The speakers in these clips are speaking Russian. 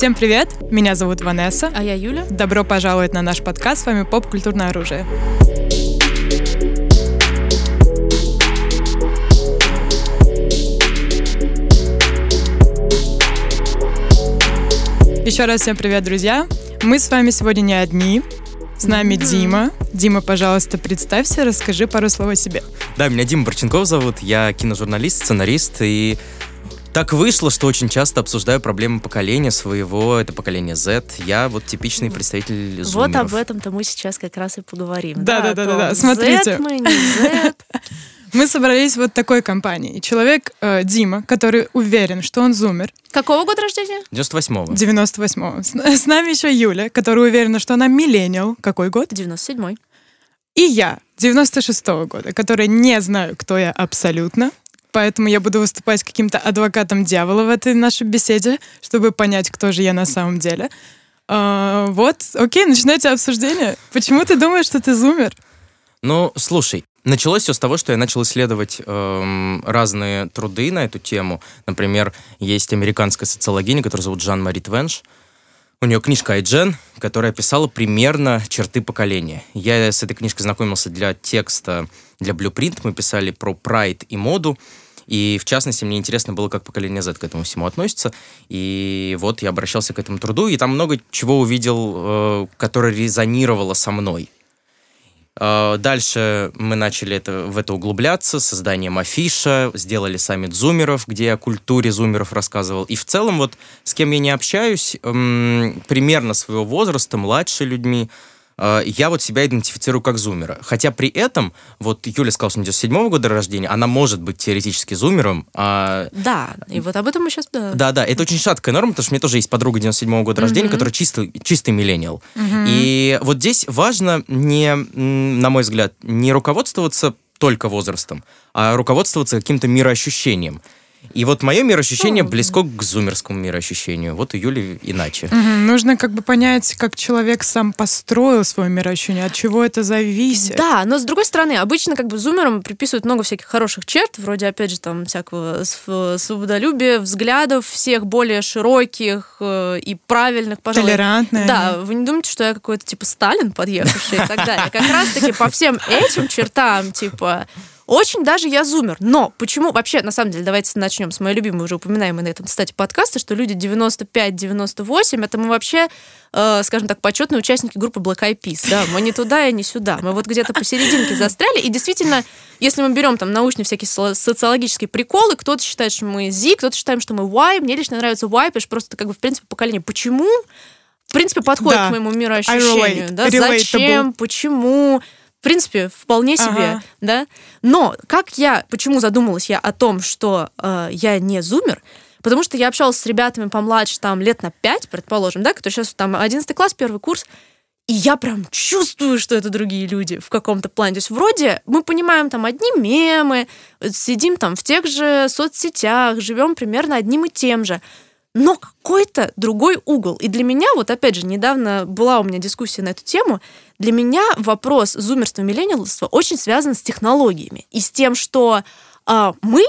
Всем привет! Меня зовут Ванесса. А я Юля. Добро пожаловать на наш подкаст. С вами «Поп-культурное оружие». Еще раз всем привет, друзья! Мы с вами сегодня не одни. С нами Дима. Дима, пожалуйста, представься, расскажи пару слов о себе. Да, меня Дима Борченков зовут, я киножурналист, сценарист, и так вышло, что очень часто обсуждаю проблемы поколения своего, это поколение Z. Я вот типичный представитель зумеров. Вот об этом-то мы сейчас как раз и поговорим. Да-да-да, смотрите. Z мы, не Z. Мы собрались вот такой компанией. Человек э, Дима, который уверен, что он зумер. Какого года рождения? 98-го. 98-го. С, с нами еще Юля, которая уверена, что она миллениал. Какой год? 97-й. И я, 96-го года, которая не знаю, кто я абсолютно. Поэтому я буду выступать каким-то адвокатом дьявола в этой нашей беседе, чтобы понять, кто же я на самом деле. А, вот, окей, начинайте обсуждение. Почему ты думаешь, что ты зумер? Ну, слушай, Началось все с того, что я начал исследовать эм, разные труды на эту тему. Например, есть американская социологиня, которая зовут Жан Мари Твенш. У нее книжка «Айджен», которая описала примерно черты поколения. Я с этой книжкой знакомился для текста, для Blueprint. Мы писали про прайд и моду. И, в частности, мне интересно было, как поколение Z к этому всему относится. И вот я обращался к этому труду, и там много чего увидел, э, которое резонировало со мной. Э, дальше мы начали это, в это углубляться, созданием афиша, сделали саммит зумеров, где я о культуре зумеров рассказывал. И в целом вот с кем я не общаюсь, эм, примерно своего возраста, младше людьми, я вот себя идентифицирую как зумера. Хотя при этом, вот Юля сказала, что 97 года рождения, она может быть теоретически зумером. А... Да, и вот об этом мы сейчас... Да, да, да это очень шаткая норма, потому что у меня тоже есть подруга 97 года рождения, mm-hmm. которая чистый, чистый миллениал. Mm-hmm. И вот здесь важно не, на мой взгляд, не руководствоваться только возрастом, а руководствоваться каким-то мироощущением. И вот мое мироощущение близко к зумерскому мироощущению. Вот у Юли иначе. Угу. Нужно как бы понять, как человек сам построил свое мироощущение, от чего это зависит. Да, но с другой стороны, обычно как бы зумерам приписывают много всяких хороших черт, вроде, опять же, там, всякого свободолюбия, взглядов всех более широких э, и правильных, пожалуй. Толерантные. Да, вы не думаете, что я какой-то, типа, Сталин подъехавший и так далее. Как раз-таки по всем этим чертам, типа, очень даже я зумер. Но почему? Вообще, на самом деле, давайте начнем с моей любимой, уже упоминаемой на этом, кстати, подкаста, что люди 95-98, это мы вообще, э, скажем так, почетные участники группы Black Eyed Peas. Да? Мы не туда и не сюда. Мы вот где-то посерединке застряли. И действительно, если мы берем там научные всякие социологические приколы, кто-то считает, что мы Z, кто-то считает, что мы Y. Мне лично нравится Y, потому что просто как бы, в принципе, поколение. Почему? В принципе, подходит да. к моему мироощущению. Да? Зачем? Почему? В принципе, вполне себе, ага. да. Но как я, почему задумалась я о том, что э, я не зумер, потому что я общалась с ребятами помладше, там, лет на 5, предположим, да, которые сейчас там 11 класс, первый курс, и я прям чувствую, что это другие люди в каком-то плане. То есть вроде мы понимаем там одни мемы, сидим там в тех же соцсетях, живем примерно одним и тем же но какой-то другой угол. И для меня, вот опять же, недавно была у меня дискуссия на эту тему, для меня вопрос зумерства и миллениалства очень связан с технологиями и с тем, что э, мы,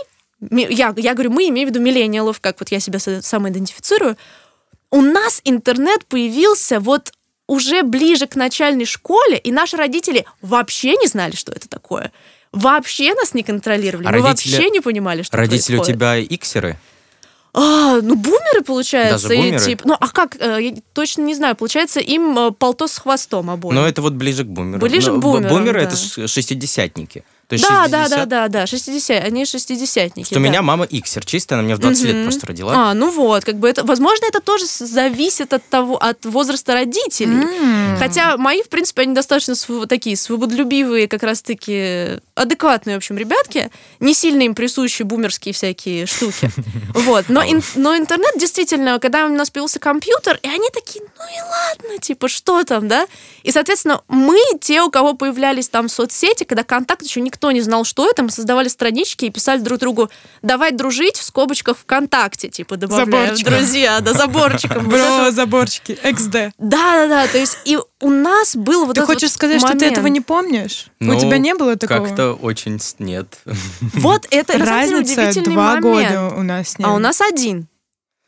я, я говорю, мы имею в виду миллениалов, как вот я себя самоидентифицирую, у нас интернет появился вот уже ближе к начальной школе, и наши родители вообще не знали, что это такое. Вообще нас не контролировали. А Мы родители, вообще не понимали, что родители происходит. у тебя иксеры? А, ну, бумеры, получается. Даже бумеры? И, типа, ну, а как? Э, я точно не знаю. Получается, им э, полтос с хвостом обоим. Но это вот ближе к бумерам. Ближе Но, к бумерам, Бумеры да. это шестидесятники. То есть да, 60... да, да, да, да, 60, они шестидесятники. Что да. меня мама иксер чистая, она меня в 20 угу. лет просто родила. А, ну вот, как бы это, возможно, это тоже зависит от того, от возраста родителей. Mm. Хотя мои, в принципе, они достаточно св- такие свободолюбивые, как раз-таки адекватные, в общем, ребятки, не сильно им присущи бумерские всякие штуки. Вот, но, ин- но интернет действительно, когда у нас появился компьютер, и они такие, ну и ладно, типа, что там, да? И, соответственно, мы, те, у кого появлялись там соцсети, когда контакт еще никто никто не знал, что это. Мы создавали странички и писали друг другу «давай дружить» в скобочках ВКонтакте, типа добавляем друзья, да, заборчиком. Бро, заборчики, XD. Да-да-да, то есть и у нас был вот Ты хочешь сказать, что ты этого не помнишь? У тебя не было такого? как-то очень нет. Вот это, Разница два года у нас с ним. А у нас один.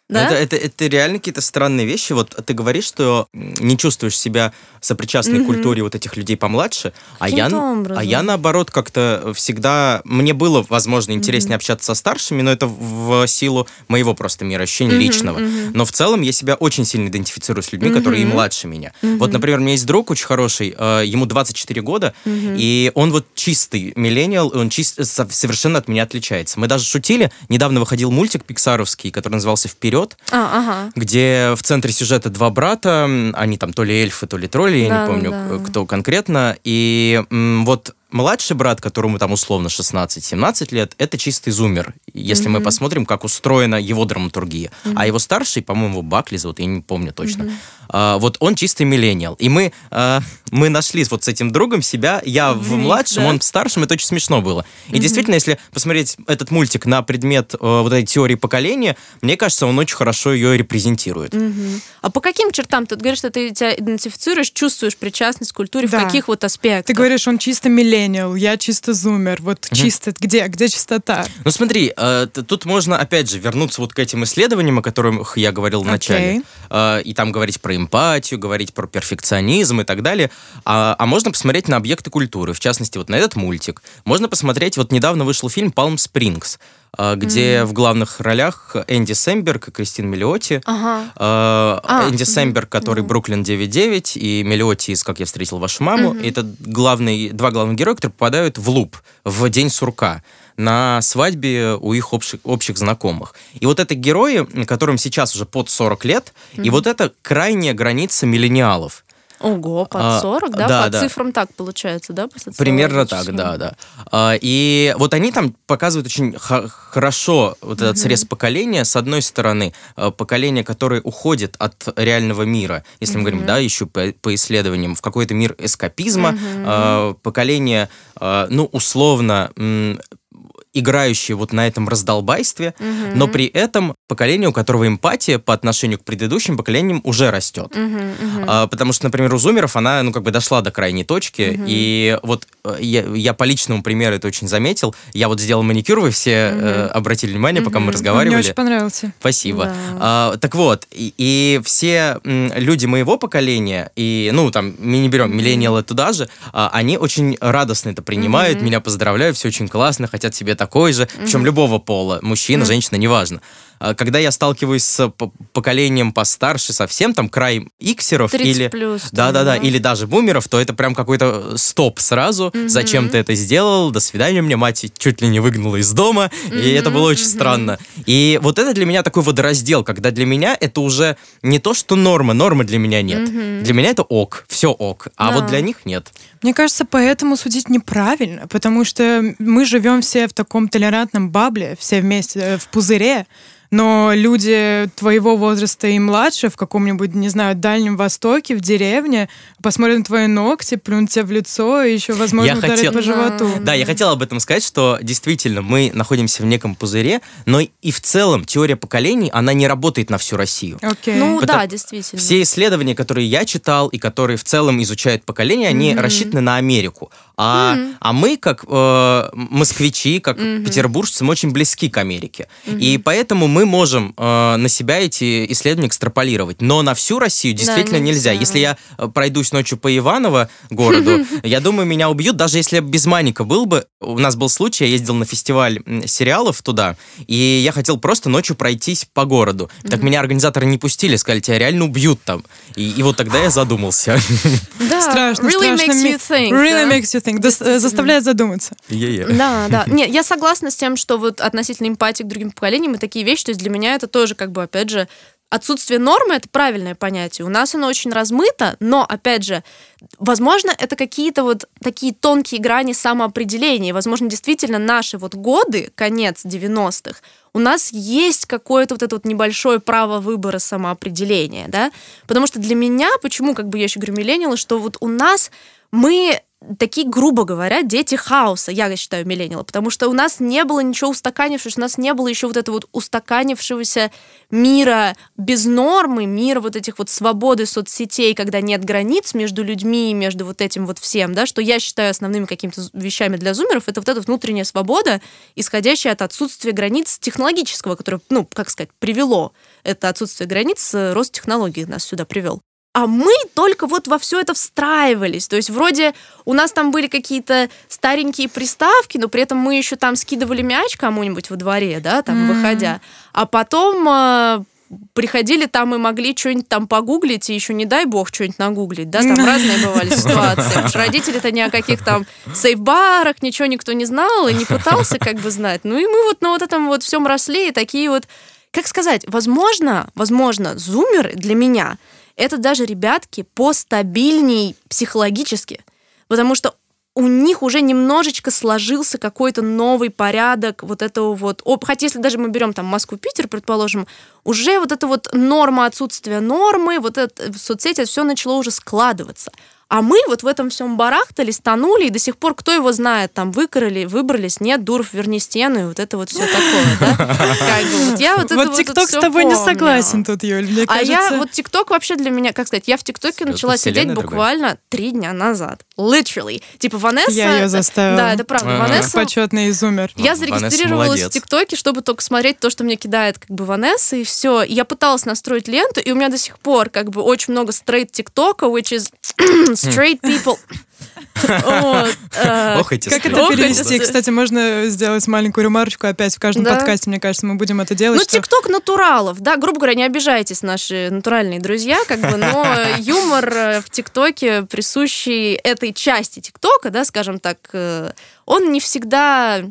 Да? Это, это, это реально какие-то странные вещи. Вот ты говоришь, что не чувствуешь себя сопричастной к культуре вот этих людей помладше, а я, образом. а я наоборот как-то всегда... Мне было, возможно, интереснее общаться со старшими, но это в силу моего просто мироощущения Мгм, личного. мгм. Но в целом я себя очень сильно идентифицирую с людьми, которые и младше меня. Мгм. Вот, например, у меня есть друг очень хороший, э, ему 24 года, Мгм. и он вот чистый миллениал, он чист, со- совершенно от меня отличается. Мы даже шутили, недавно выходил мультик пиксаровский, который назывался «Вперед», А, ага. где в центре сюжета два брата, они там то ли эльфы, то ли тролли, я Да, не помню, да. кто конкретно, и м, вот младший брат, которому там условно 16-17 лет, это чистый зумер, если мы Мгм. посмотрим, как устроена его драматургия. А его старший, по-моему, Бакли зовут, я не помню точно, а, вот он чистый миллениал. И мы, а, мы нашли вот с этим другом себя, я в них, младшем, да. он в старшем, это очень смешно было. И действительно, если посмотреть этот мультик на предмет э, вот этой теории поколения, мне кажется, он очень хорошо ее репрезентирует. Мгм. А по каким чертам ты говоришь, что ты тебя идентифицируешь, чувствуешь причастность к культуре, Да. в каких вот аспектах? Ты говоришь, он чисто миллениал, я чисто зумер. Вот чисто где? Где чистота? Ну смотри, э, тут можно опять же вернуться вот к этим исследованиям, о которых я говорил в начале, Окей. Э, и там говорить про эмпатию, говорить про перфекционизм и так далее. А, а можно посмотреть на объекты культуры, в частности вот на этот мультик. Можно посмотреть, вот недавно вышел фильм «Палм Спрингс», э, где в главных ролях Энди Сэмберг и Кристин Миллиотти. Ага. Э, А, Энди Сэмберг, который да. Бруклин 9.9, и Мелиотти из «Как я встретил вашу маму». Это главные, два главных героя, которые попадают в луп в день сурка на свадьбе у их общих, общих знакомых. И вот это герои, которым сейчас уже под 40 лет, и вот это крайняя граница миллениалов. Ого, под А, 40, да? да, по да. цифрам так получается, да? по Примерно так, да, да. А, И вот они там показывают очень хорошо вот этот срез поколения. С одной стороны, э, поколение, которое уходит от реального мира, если мы говорим, да, еще по, по исследованиям, в какой-то мир эскапизма, э, поколение, э, ну, условно, м, играющее вот на этом раздолбайстве, но при этом поколение, у которого эмпатия по отношению к предыдущим поколениям уже растет. Мгм, мгм. А, потому что, например, у зумеров она, ну, как бы дошла до крайней точки, и вот э, я, я по личному примеру это очень заметил. Я вот сделал маникюр, вы все э, обратили внимание, пока мы Мгм. Мне разговаривали. очень понравился. Спасибо. Да. А, так вот, и, и все люди моего поколения, и, ну, там, мы не берем миллениалы туда же, а, они очень радостно это принимают, меня поздравляют, все очень классно, хотят себе такой же, причем любого пола, мужчина, женщина, неважно. А, Когда я сталкиваюсь с поколением постарше, совсем там край иксеров 30 или... плюс. там, Да-да-да, или даже бумеров, то это прям какой-то стоп сразу. Зачем ты это сделал? До свидания, мне мать чуть ли не выгнала из дома, и это было очень странно. И вот это для меня такой водораздел, когда для меня это уже не то, что норма, нормы для меня нет. Для меня это ок, все ок, а Да. вот для них нет. Мне кажется, поэтому судить неправильно, потому что мы живем все в таком толерантном бабле, все вместе э, в пузыре, но люди твоего возраста и младше в каком-нибудь, не знаю, Дальнем Востоке, в деревне, посмотрят на твои ногти, плюнут тебе в лицо и еще, возможно, Я ударят хотел- по животу. Да, я хотел об этом сказать, что действительно мы находимся в неком пузыре, но и в целом теория поколений, она не работает на всю Россию. Окей. Ну Потому- да, действительно. Все исследования, которые я читал и которые в целом изучают поколение, они рассчитаны на Америку. А, а мы, как э, москвичи, как петербуржцы, мы очень близки к Америке. И поэтому мы можем э, на себя эти исследования экстраполировать. Но на всю Россию действительно нельзя. нельзя. Если я э, пройдусь ночью по Иваново городу, я думаю, меня убьют, даже если я без Маника был бы. У нас был случай, я ездил на фестиваль сериалов туда, и я хотел просто ночью пройтись по городу. Так меня организаторы не пустили, сказали, тебя реально убьют там. И, и вот тогда я задумался. Да, Страшно, really страшно. makes you think. Really да. makes you think. Заставляет задуматься. Е-е. Да, да. Нет, я согласна с тем, что вот относительно эмпатии к другим поколениям и такие вещи, то есть для меня это тоже как бы, опять же, отсутствие нормы — это правильное понятие. У нас оно очень размыто, но, опять же, возможно, это какие-то вот такие тонкие грани самоопределения. Возможно, действительно, наши вот годы, конец 90-х, у нас есть какое-то вот это вот небольшое право выбора самоопределения, да? Потому что для меня, почему, как бы я еще говорю, миллениалы, что вот у нас мы такие, грубо говоря, дети хаоса, я считаю, миллениалы, потому что у нас не было ничего устаканившегося, у нас не было еще вот этого вот устаканившегося мира без нормы, мира вот этих вот свободы соцсетей, когда нет границ между людьми, между вот этим вот всем, да, что я считаю основными какими-то вещами для зумеров, это вот эта внутренняя свобода, исходящая от отсутствия границ технологического, которое, ну, как сказать, привело это отсутствие границ, э, рост технологий нас сюда привел. А мы только вот во все это встраивались. То есть вроде у нас там были какие-то старенькие приставки, но при этом мы еще там скидывали мяч кому-нибудь во дворе, да, там mm-hmm. выходя. А потом э, приходили там и могли что-нибудь там погуглить, и еще не дай бог что-нибудь нагуглить, да, там разные бывали ситуации. Потому что родители-то ни о каких там сейф-барах, ничего никто не знал и не пытался как бы знать. Ну и мы вот на вот этом вот всем росли, и такие вот, как сказать, возможно, возможно, зумеры для меня — это даже ребятки постабильней психологически. Потому что у них уже немножечко сложился какой-то новый порядок вот этого вот... Хотя если даже мы берем там Москву-Питер, предположим, уже вот эта вот норма отсутствия нормы, вот это в соцсети все начало уже складываться. А мы вот в этом всем барахтались, тонули, и до сих пор кто его знает, там выкрыли, выбрались, нет, Дуров, верни стену, и вот это вот все такое, да? Как бы, вот я вот это вот ТикТок с тобой не согласен тут, Юль, мне А я, вот ТикТок вообще для меня, как сказать, я в ТикТоке начала сидеть буквально три дня назад. Literally. Типа Ванесса... Я ее заставила. Да, это правда. Ванесса... Почетный изумер. Я зарегистрировалась в ТикТоке, чтобы только смотреть то, что мне кидает как бы Ванесса, и все. Я пыталась настроить ленту, и у меня до сих пор как бы очень много стрейт ТикТока, which is straight people. Э, Ох, эти Как это перевести? Кстати, можно сделать маленькую ремарочку опять в каждом подкасте, мне кажется, мы будем это делать. Ну, ТикТок натуралов, да, грубо говоря, не обижайтесь, наши натуральные друзья, как бы, но юмор э, в ТикТоке, присущий этой части ТикТока, да, скажем так, э, он не всегда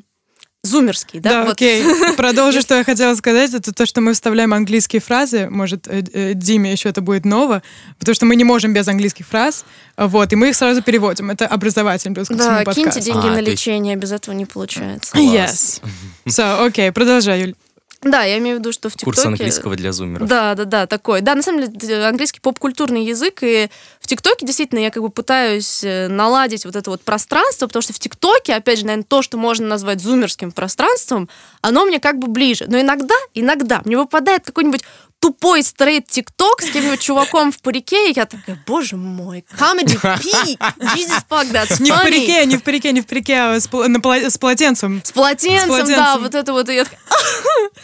зумерский, да? Да, вот. окей. Продолжу, что я хотела сказать. Это то, что мы вставляем английские фразы. Может, э, э, Диме еще это будет ново, потому что мы не можем без английских фраз. Вот, и мы их сразу переводим. Это образовательный плюс Да, киньте деньги а, на лечение, без этого не получается. Yes. So, окей, okay, продолжай, Юль. Да, я имею в виду, что в ТикТоке... Курс английского для зумеров. Да, да, да, такой. Да, на самом деле английский поп-культурный язык, и в ТикТоке действительно я как бы пытаюсь э, наладить вот это вот пространство, потому что в ТикТоке, опять же, наверное, то, что можно назвать зумерским пространством, оно мне как бы ближе. Но иногда, иногда мне выпадает какой-нибудь тупой стрейт тикток с каким-нибудь чуваком в парике, и я такая, боже мой, comedy peak, Jesus fuck, that's funny. Не в парике, не в парике, не в парике, а с, на, с полотенцем. С полотенцем, с полотенцем, да, вот это вот, и я такая,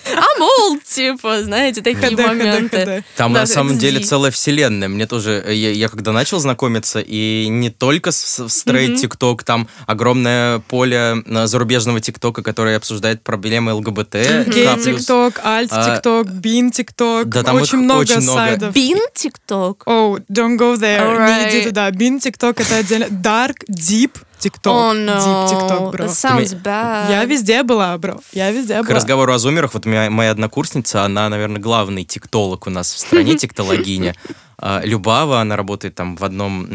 I'm old, типа, знаете, такие хода, моменты. Хода, хода. Там да, на самом деле целая вселенная. Мне тоже, я, я когда начал знакомиться, и не только в стрейт тикток, там огромное поле э, зарубежного тиктока, которое обсуждает проблемы ЛГБТ. Гей тикток, альт тикток, бин тикток, да, там очень много очень сайдов. Бин TikTok? Oh, don't go there. Right. Не иди туда. Бин TikTok это отдельно. Dark, Deep TikTok. Oh, no. Deep TikTok, бро. That sounds bad. Я везде была, бро. Я везде была. К разговору о зумерах, вот моя, моя однокурсница, она, наверное, главный тиктолог у нас в стране, тиктологиня. А, Любава, она работает там в одном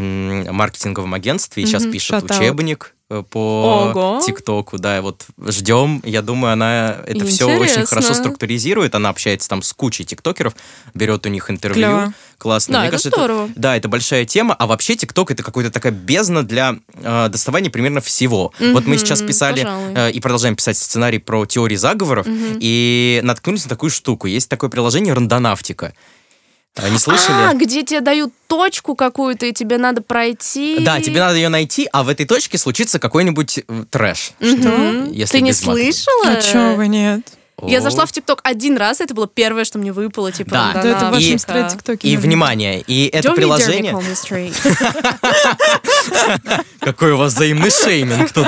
маркетинговом агентстве и сейчас пишет учебник Э, по ТикТоку, да, вот ждем. Я думаю, она это Интересно. все очень хорошо структуризирует. Она общается там с кучей тиктокеров, берет у них интервью. Клево. Классно. Да, Мне это кажется, здорово. Это, да, это большая тема. А вообще ТикТок это какая-то такая бездна для э, доставания примерно всего. Mm-hmm, вот мы сейчас писали э, и продолжаем писать сценарий про теории заговоров, mm-hmm. и наткнулись на такую штуку. Есть такое приложение «Рандонавтика». А, не слышали? А, где тебе дают точку какую-то, и тебе надо пройти. Да, тебе надо ее найти, а в этой точке случится какой-нибудь э, трэш. Что? Если Ты не слышала? А чего вы нет? Я зашла в ТикТок один раз, это было первое, что мне выпало, типа, да. да это в вашем ТикТоке. И, внимание, и это Don't приложение... Какой у вас взаимный шейминг тут.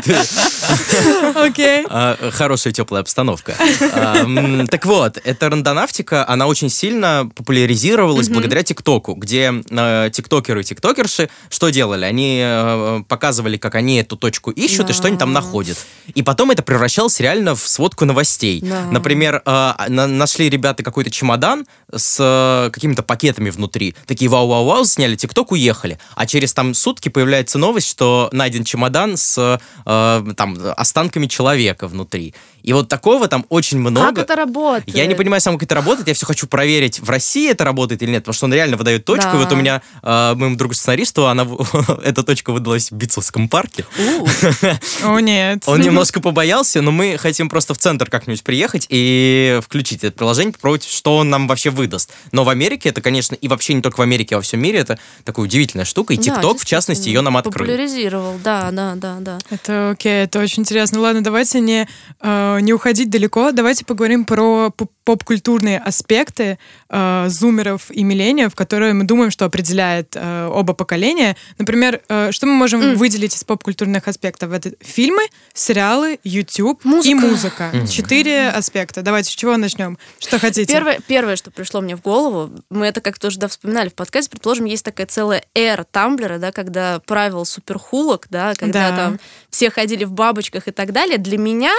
Окей. А, хорошая теплая обстановка. А, так вот, эта рандонавтика, она очень сильно популяризировалась благодаря ТикТоку, где а, тиктокеры и тиктокерши что делали? Они показывали, как они эту точку ищут и что они там находят. И потом это превращалось реально в сводку новостей. Например, э, на, нашли ребята какой-то чемодан с э, какими-то пакетами внутри. Такие вау-вау-вау, сняли ТикТок, уехали. А через там сутки появляется новость, что найден чемодан с э, там останками человека внутри. И вот такого там очень много. Как это работает? Я не понимаю сам, как это работает. Я все хочу проверить, в России это работает или нет, потому что он реально выдает точку. Да. И вот у меня, э, моему другу сценаристу, она, эта точка выдалась в Битцевском парке. О, нет. Он немножко побоялся, но мы хотим просто в центр как-нибудь приехать и включить это приложение, попробовать, что он нам вообще выдаст. Но в Америке это, конечно, и вообще не только в Америке, а во всем мире, это такая удивительная штука. И да, ТикТок, в частности, ее нам открыл. Популяризировал, да, да, да, да. Это окей, это очень интересно. Ладно, давайте не, э, не уходить далеко. Давайте поговорим про поп- поп-культурные аспекты э, зумеров и миллениев, которые мы думаем, что определяет э, оба поколения. Например, э, что мы можем М. выделить из поп-культурных аспектов? Это фильмы, сериалы, YouTube и Музыка. музыка. Четыре аспекта. Давайте с чего начнем? Что хотите? Первое, первое, что пришло мне в голову, мы это как-то уже да, вспоминали в подкасте, предположим, есть такая целая эра Тамблера, да, когда правил суперхулок, да, когда Да. там все ходили в бабочках и так далее. Для меня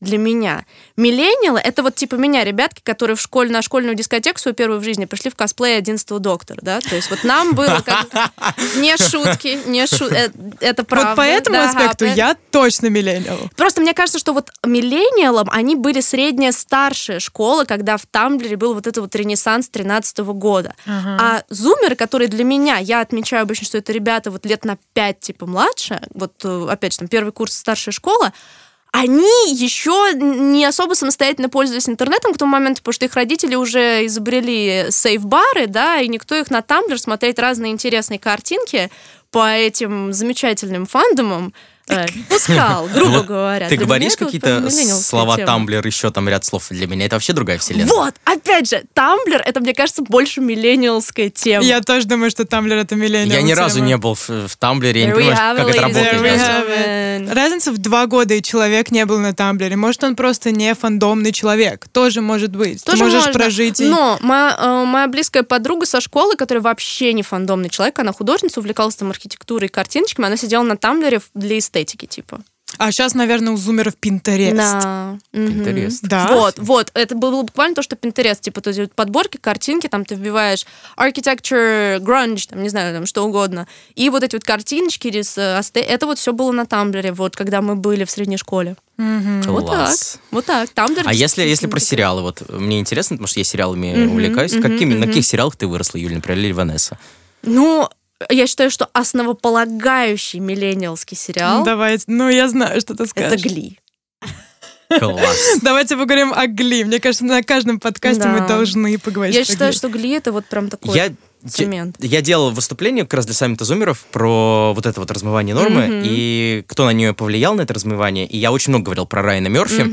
для меня. Миллениалы — это вот типа меня, ребятки, которые в школе, на школьную дискотеку свою первую в жизни пришли в косплее 11 доктора, да? То есть вот нам было как... Не шутки, не шутки. Это правда. вот по этому да, аспекту я точно миллениал. Просто мне кажется, что вот миллениалам они были средняя старшая школа, когда в Тамблере был вот это вот ренессанс 13 года. А зумеры, которые для меня, я отмечаю обычно, что это ребята вот лет на 5 типа младше, вот э, опять же там первый курс старшая школа, они еще не особо самостоятельно пользовались интернетом к тому моменту, потому что их родители уже изобрели сейф-бары, да, и никто их на Тамблер смотреть разные интересные картинки по этим замечательным фандомам пускал, грубо говоря. Ты Для говоришь какие-то слова. Тамблер, еще там ряд слов. Для меня это вообще другая вселенная. Вот, опять же, Тамблер, это, мне кажется, больше миллениалская тема. Я тоже думаю, что Тамблер это миллениал. Я ни разу не был в, Тамблере, я не понимаю, как это работает. Разница в два года, и человек не был на Тамблере. Может, он просто не фандомный человек. Тоже может быть. Тоже можешь прожить. Но моя, э, моя близкая подруга со школы, которая вообще не фандомный человек, она художница, увлекалась там архитектурой и картиночками, она сидела на Тамблере в- для эстетики, типа. А сейчас, наверное, у зумеров Пинтерест. Да. Мгм. Интересно. Да? Вот, вот, это было буквально то, что Pinterest, типа, то есть подборки, картинки, там ты вбиваешь architecture, grunge, там, не знаю, там, что угодно, и вот эти вот картиночки, рис- асте- это вот все было на Тамблере, вот, когда мы были в средней школе. Мгм. Вот так, Класс. вот так, Тамблер. А если, если про сериалы, вот мне интересно, потому что я сериалами Мгм, увлекаюсь. мгм, Какими, на мгм. каких сериалах ты выросла, Юля, например, или Ванесса? Ну, я считаю, что основополагающий миллениалский сериал Давайте. Ну, я знаю, что ты это скажешь. Гли. Класс. Давайте поговорим о Гли. Мне кажется, на каждом подкасте Да. мы должны поговорить Я считаю, Гли. что Гли это вот прям такой Я, цемент. я делал выступление как раз для саммита зумеров про вот это вот размывание нормы, Мгм. и кто на нее повлиял, на это размывание. И я очень много говорил про Райана Мерфи.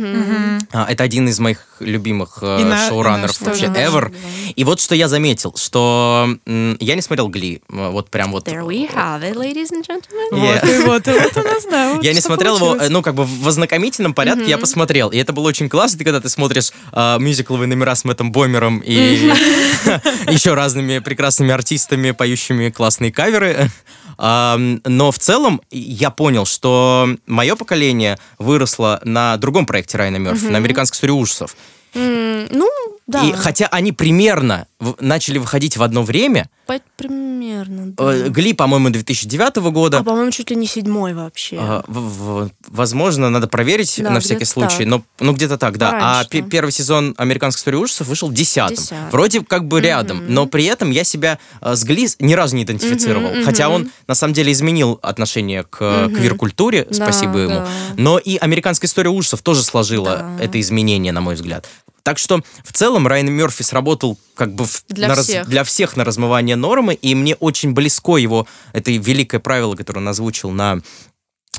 А, Это один из моих любимых э, И на- и шоураннеров вообще тоже. ever. И вот что я заметил, что м, я не смотрел Гли, э, вот прям вот. There we have it, ladies and gentlemen. Yeah. Вот, и вот, и вот у нас, да. вот Я не смотрел его, получилось. э, ну, как бы в ознакомительном порядке я посмотрел. И это было очень классно, когда ты смотришь а, мюзикловые номера с Мэттом Бомером и еще разными прекрасными артистами, поющими классные каверы. Но в целом я понял, что мое поколение выросло на другом проекте Райана Мерфи, на американской истории ужасов. Ну, да. И хотя они примерно в- начали выходить в одно время, Примерно, да. э, Гли, по-моему, 2009 года, А, по-моему, чуть ли не седьмой вообще. А, в- в- возможно, надо проверить Да, на всякий случай, так. но ну где-то так, да. А Пораньше. пе- первый сезон американской истории ужасов вышел десятым. Десятым. Вроде как бы рядом, но при этом я себя э, с Гли ни разу не идентифицировал. Мгм, Хотя мгм. он на самом деле изменил отношение к Мгм. квир-культуре, Да, спасибо ему. да. Но и американская история ужасов тоже сложила Да. это изменение, на мой взгляд. Так что в целом Райан Мерфи сработал как бы Для на раз- всех. для всех на размывание нормы, и мне очень близко его, это великое правило, которое он озвучил на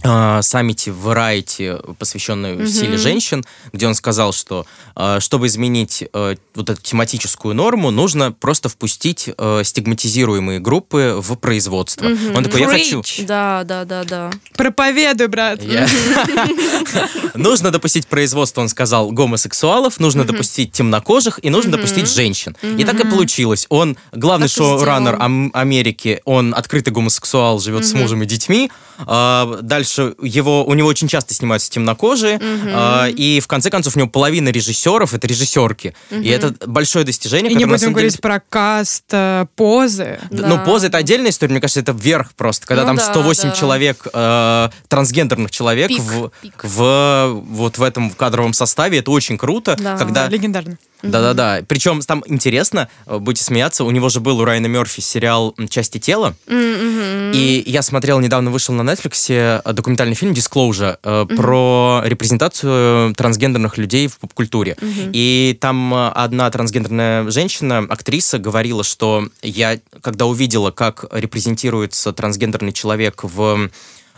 э, саммите Variety, посвященной Мгм. силе женщин, где он сказал, что э, чтобы изменить э, вот эту тематическую норму, нужно просто впустить э, стигматизируемые группы в производство. Мгм. Он такой, я хочу... Preach. Да, да, да, да. Проповедуй, брат. Нужно допустить производство, он сказал, гомосексуалов, нужно допустить темнокожих и нужно допустить женщин. И так и получилось. Он главный шоураннер Америки, он открытый гомосексуал, живет с мужем и детьми. А, Дальше его, у него очень часто снимаются темнокожие, а, и в конце концов у него половина режиссеров это режиссерки, и это большое достижение. И не будем самом деле, говорить про каст, э, позы. Да. Ну, Да. поза это отдельная история, мне кажется, это вверх просто, когда Ну там да, 108 да. человек, э, трансгендерных человек Пик, в, пик. в вот в этом кадровом составе, это очень круто, Да. когда... Легендарно. Да-да-да. Причем там интересно, э, будете смеяться, у него же был у Райана Мерфи сериал «Части тела», и я смотрел, недавно вышел на Netflix э, документальный фильм «Disclosure» э, про репрезентацию трансгендерных людей в поп-культуре. И там одна трансгендерная женщина, актриса, говорила, что я, когда увидела, как репрезентируется трансгендерный человек в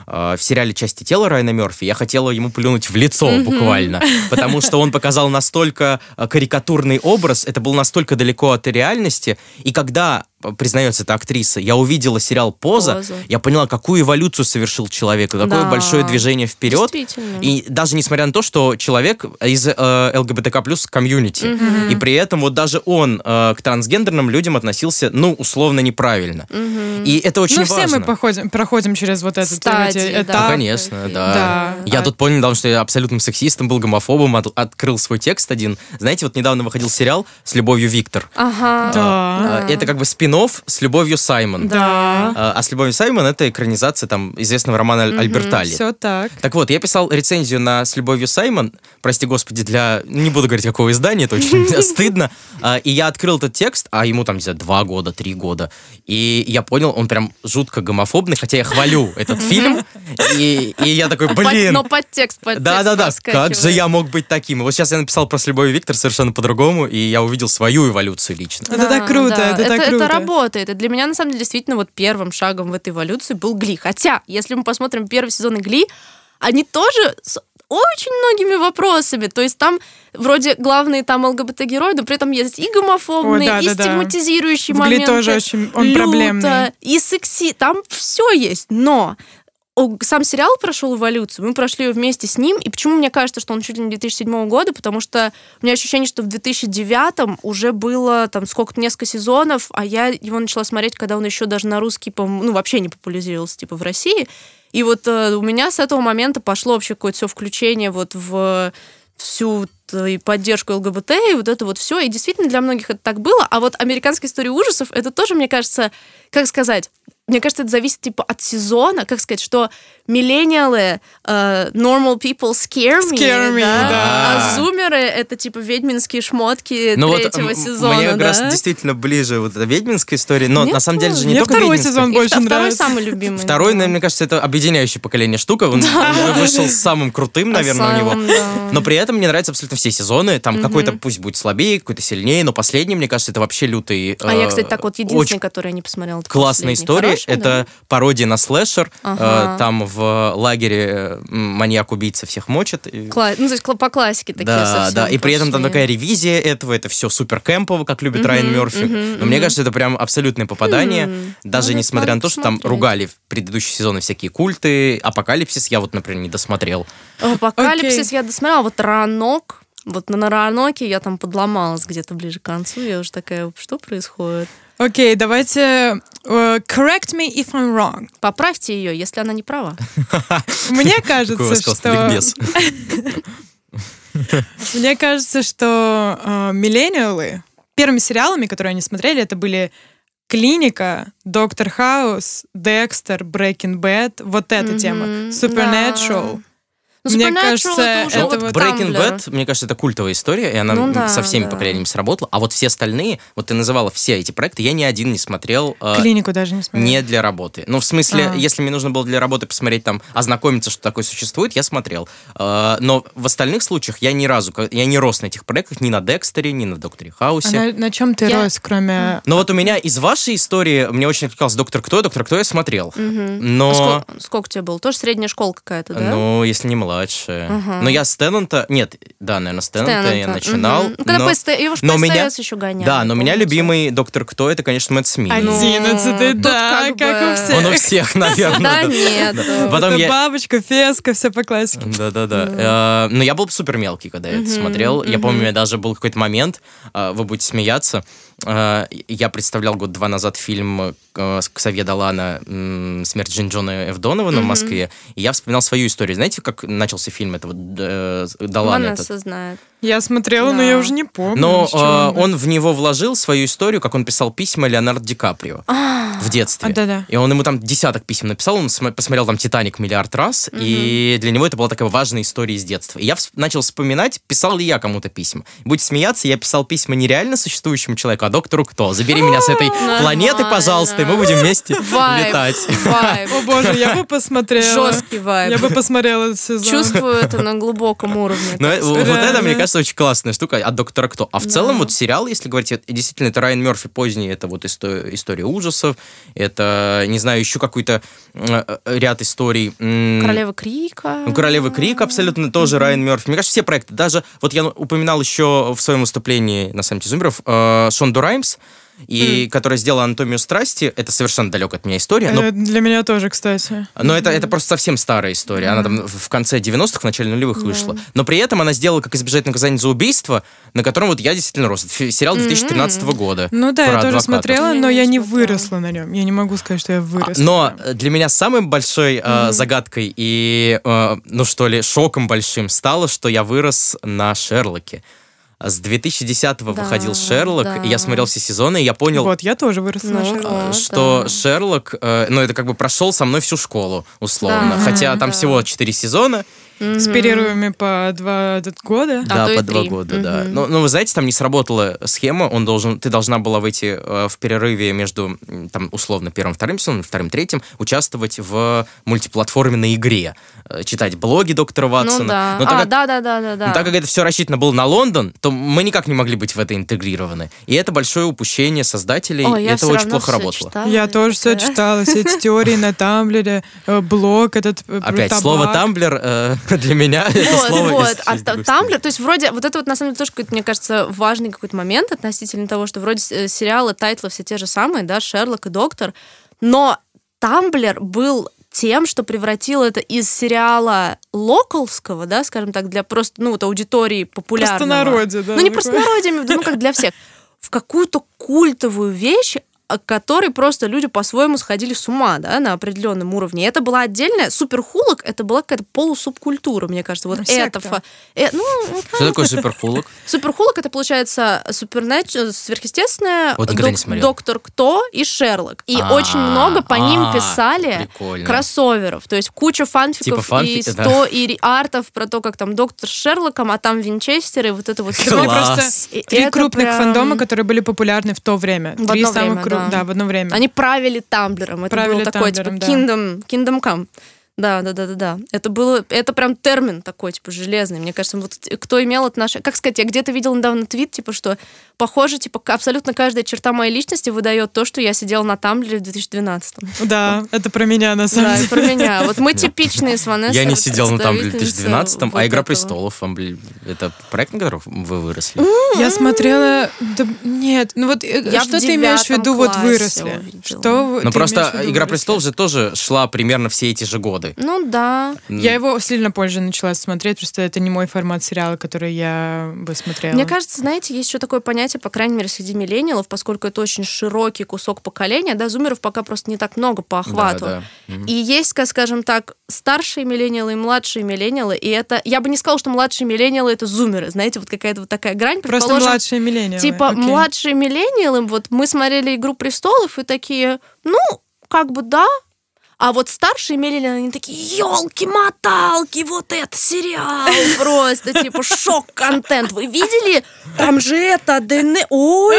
э, в сериале «Части тела» Райана Мерфи, я хотела ему плюнуть в лицо буквально, потому что он показал настолько э, карикатурный образ, это было настолько далеко от реальности, и когда признается эта актриса, я увидела сериал «Поза», «Поза». я поняла, какую эволюцию совершил человек, какое Да. большое движение вперед. И даже несмотря на то, что человек из э, ЛГБТК плюс комьюнити, и при этом вот даже он э, к трансгендерным людям относился, ну, условно неправильно. И это очень ну, все важно. мы походим, проходим через вот этот Стадии, да. Ну, этап. конечно, да. Да. Я А- тут понял недавно, что я абсолютным сексистом был, гомофобом, от- открыл свой текст один. Знаете, вот недавно выходил сериал с любовью Виктор. Ага. Да. Э, Это как бы спин с любовью Саймон. Да. А а с любовью Саймон это экранизация там известного романа Аль- Альбертали. Все так. Так вот, я писал рецензию на «С любовью Саймон», прости господи, для... Не буду говорить, какого издания, это очень стыдно. А, И я открыл этот текст, а ему там, не знаю, два года, три года. И я понял, он прям жутко гомофобный, хотя я хвалю этот фильм. И я такой, Под- блин, но подтекст, подтекст да-да-да, как проскакивает. же я мог быть таким? Вот сейчас я написал про «С любовью Виктор» совершенно по-другому, и я увидел свою эволюцию лично. Это так круто, это так круто. Работает. И для меня, на самом деле, действительно, вот первым шагом в этой эволюции был Гли. Хотя, если мы посмотрим первый сезон Гли, они тоже с очень многими вопросами. То есть там вроде главные там ЛГБТ-герои, но при этом есть и гомофобные, Ой, да, и да, да. стигматизирующие В Гли моменты. тоже очень он люто, проблемный. И секси. Там все есть. Но о, сам сериал прошел эволюцию, мы прошли ее вместе с ним, и почему мне кажется, что он чуть ли не 2007 года, потому что у меня ощущение, что в 2009 уже было там сколько-то несколько сезонов, а я его начала смотреть, когда он еще даже на русский, ну, вообще не популяризировался, типа, в России, и вот э, у меня с этого момента пошло вообще какое-то все включение вот в всю и поддержку ЛГБТ, и вот это вот все. И действительно для многих это так было. А вот американская история ужасов, это тоже, мне кажется, как сказать, мне кажется, это зависит типа от сезона, как сказать, что миллениалы, э, normal people scare me, Scare me, да? да. а зумеры это типа ведьминские шмотки Ну вот третьего м- сезона, мне как да? раз действительно ближе вот эта ведьминская история, но Мне на самом деле же не Мне только второй ведьминская. сезон И больше второй нравится. самый любимый. Второй, да. наверное, мне кажется, это объединяющая поколение штука. Он вышел самым крутым, наверное, у него. Да. Но при этом мне нравятся абсолютно все сезоны. Там какой-то пусть будет слабее, какой-то сильнее, но последний, мне кажется, это вообще лютый. А я, э, кстати, так вот очень единственный, который я не посмотрела. это классная история. Хороший, это да? пародия на слэшер. Ага. Э, Там в лагере э, маньяк-убийца всех мочит. Кла- Ну, то есть по классике такие Да, совсем да, и при этом там такая ревизия этого, это все супер кемпово, как любит Райан Мерфи. Но мне кажется, это прям абсолютное попадание, М, даже надо- несмотря на то, что там ругали в предыдущие сезоны всякие культы, апокалипсис я вот, например, не досмотрел. Апокалипсис я досмотрела, вот Ранок, вот на Раноке я там подломалась где-то ближе к концу, я уже такая, что происходит? Окей, давайте... э, correct me if I'm wrong. Поправьте ее, если она не права. Мне кажется, что... Мне кажется, что миллениалы первыми сериалами, которые они смотрели, это были Клиника, Доктор Хаус, Декстер, Breaking Bad, вот эта тема. Supernatural. Мне Supernatural кажется, это это вот Breaking. Bad, мне кажется, это культовая история, и она Ну да, со всеми да. поколениями сработала. А вот все остальные, вот ты называла все эти проекты, я ни один не смотрел. э, Клинику даже не смотрела. Не для работы. Ну, в смысле, А. если мне нужно было для работы посмотреть там, ознакомиться, что такое существует, я смотрел. Э, Но в остальных случаях я ни разу, я не рос на этих проектах, ни на Декстере, ни на Докторе А Хаусе. на, на чем ты Я- рос, кроме... Но вот у меня из вашей истории, мне очень откликался Доктор Кто, Доктор Кто я смотрел. Мгм. Но, А сколько, сколько тебе было? Тоже средняя школа какая-то, да? ну, если не младше. Но я с Теннанта... Нет, да, наверное, с Теннанта я Теннанта, начинал. мгм. Ну, Когда но- по СТ его но по меня- еще гоняли. Да, но у меня помните? любимый доктор Кто, это, конечно, Мэтт Смит. Одиннадцатый, да, как как, бы- у всех. Он у всех, наверное. Да нет. Потом я... бабочка, феска, все по классике. Да-да-да. Э, Но я был супер мелкий, когда я это смотрел. Я помню, у меня даже был какой-то момент, э, вы будете смеяться, я представлял год-два назад фильм э, Ксавье Далана «Смерть Джин Джона Ф. Донована» в Москве, и я вспоминал свою историю. Знаете, как начался фильм этого э, Далана? этот? Ванесса знает. Я смотрела, но Да. я уже не помню. Но э, он в него вложил свою историю, как он писал письма Леонардо Ди Каприо в детстве. А, да-да. И он ему там десяток писем написал, он см- посмотрел там «Титаник» миллиард раз, и для него это была такая важная история из детства. И я вс- начал вспоминать, писал ли я кому-то письма. Будете смеяться, я писал письма не реально существующему человеку, а доктору кто? Забери меня с этой планеты, пожалуйста, и мы будем вместе летать. Вайб. О боже, я бы посмотрела. Жесткий вайб. Я бы посмотрела этот сезон. Чувствую это на глубоком уровне. Но вот это, мне кажется, очень классная штука от доктора Кто. А в целом, вот сериал, если говорить, это- действительно, это Райан Мерфи поздний, это вот исто- история ужасов, это, не знаю, еще какой-то э, э, ряд историй. М, Королева Крика. Ну, Королевы Крик абсолютно тоже Райан Мерфи. Мне кажется, все проекты. Даже вот я упоминал еще в своем выступлении на саммите Зумеров э, Шонду Раймс, и которая сделала «Анатомию страсти». Это совершенно далек от меня история, но Э, Для меня тоже, кстати. но это, это просто совсем старая история. Она там в конце 90-х, в начале нулевых вышла. Но при этом она сделала «Как избежать наказания за убийство», на котором вот я действительно рос. Это сериал 2013 года. Ну да, я тоже адвокатов. смотрела, Я но я не смотрела. выросла на нем. Я не могу сказать, что я А, выросла. Но э, для меня самой большой э, загадкой и, э, ну что ли, шоком большим стало, что я вырос на Шерлоке. С 2010-го Да, выходил Шерлок, да. и я смотрел все сезоны, и я понял, Вот, я тоже выросла на Ну, Шерлоке. вот. что да. Шерлок, э, ну это как бы прошел со мной всю школу, условно. Да, Хотя там да. всего 4 сезона, С перерывами по два д- года. А да, по два три. года, да. Но, но вы знаете, там не сработала схема, он должен, ты должна была выйти э, в перерыве между, там, условно, первым, вторым сезоном, вторым, третьим, участвовать в мультиплатформенной игре, э, читать блоги доктора Ватсона. Ну да. Но так А, как- да, да, да, да, да. но так как это все рассчитано было на Лондон, то мы никак не могли быть в это интегрированы. И это большое упущение создателей, Ой, и я это очень плохо работало. читала, Я тоже все читала, все эти теории на Тамблере, э, блог этот Опять, слово «тамблер» для меня это Вот, слово вот. А Tumblr, то есть вроде, вот это вот на самом деле тоже, какой-то, мне кажется, важный какой-то момент относительно того, что вроде э, сериалы, тайтлы все те же самые, да, Шерлок и Доктор, но Tumblr был тем, что превратил это из сериала локалского, да, скажем так, для просто, ну, вот аудитории популярного. Простонародье, да, Ну, не такое. простонародье, ну, как для всех. В какую-то культовую вещь, о которой просто люди по-своему сходили с ума, да, на определенном уровне. И это была отдельная, Superwholock, это была какая-то полусубкультура, мне кажется. Вот Ну, это... фа- э, ну, Что такое суперхулок? Суперхулок это получается супернач... сверхъестественное, Вот никогда не док- смотрел. Доктор Кто и Шерлок. И А, очень много по ним а, писали прикольно. кроссоверов. То есть куча фанфиков Типа и фанфики, 100 да. и артов про то, как там доктор с Шерлоком, а там Винчестер и вот это вот Класс. просто И три крупных прям- фандома, которые были популярны в то время. В три одно самых время, кру- да. в одно время. Они правили Тамблером. Это Правили такое, Тамблером, типа. Kingdom, Kingdom Come. Да, да, да, да, да. Это было, это прям термин такой, типа, железный. Мне кажется, вот кто имел отношение... Как сказать, я где-то видела недавно твит, типа, что похоже, типа, абсолютно каждая черта моей личности выдает то, что я сидела на Тамблере в 2012 Да, это про меня на самом Да, деле. про меня. Вот мы типичные с Ванессой. Я не вот сидел на Тамблере в представительницы 2012 вот а «Игра этого. престолов» это проект, на котором вы выросли? Я смотрела... да, нет, ну вот э, Я что ты имеешь в виду, вот выросли? Что Ну просто «Игра престолов» же тоже шла примерно все эти же годы. Ну да. Я его сильно позже начала смотреть, просто это не мой формат сериала, который я бы смотрела. Мне кажется, знаете, есть еще такое понятие, по крайней мере, среди миллениалов, поскольку это очень широкий кусок поколения, да, зумеров пока просто не так много по охвату. Да, да. И есть, ка- скажем так, старшие миллениалы и младшие миллениалы, и это, я бы не сказала, что младшие миллениалы это зумеры, знаете, вот какая-то вот такая грань, Просто младшие миллениалы. Типа окей. младшие миллениалы, вот мы смотрели «Игру престолов» и такие, ну, как бы да, а вот старшие миллениалы, они такие, елки-моталки, вот это сериал просто, типа, шок-контент. Вы видели? Там же это, ДН... Ой,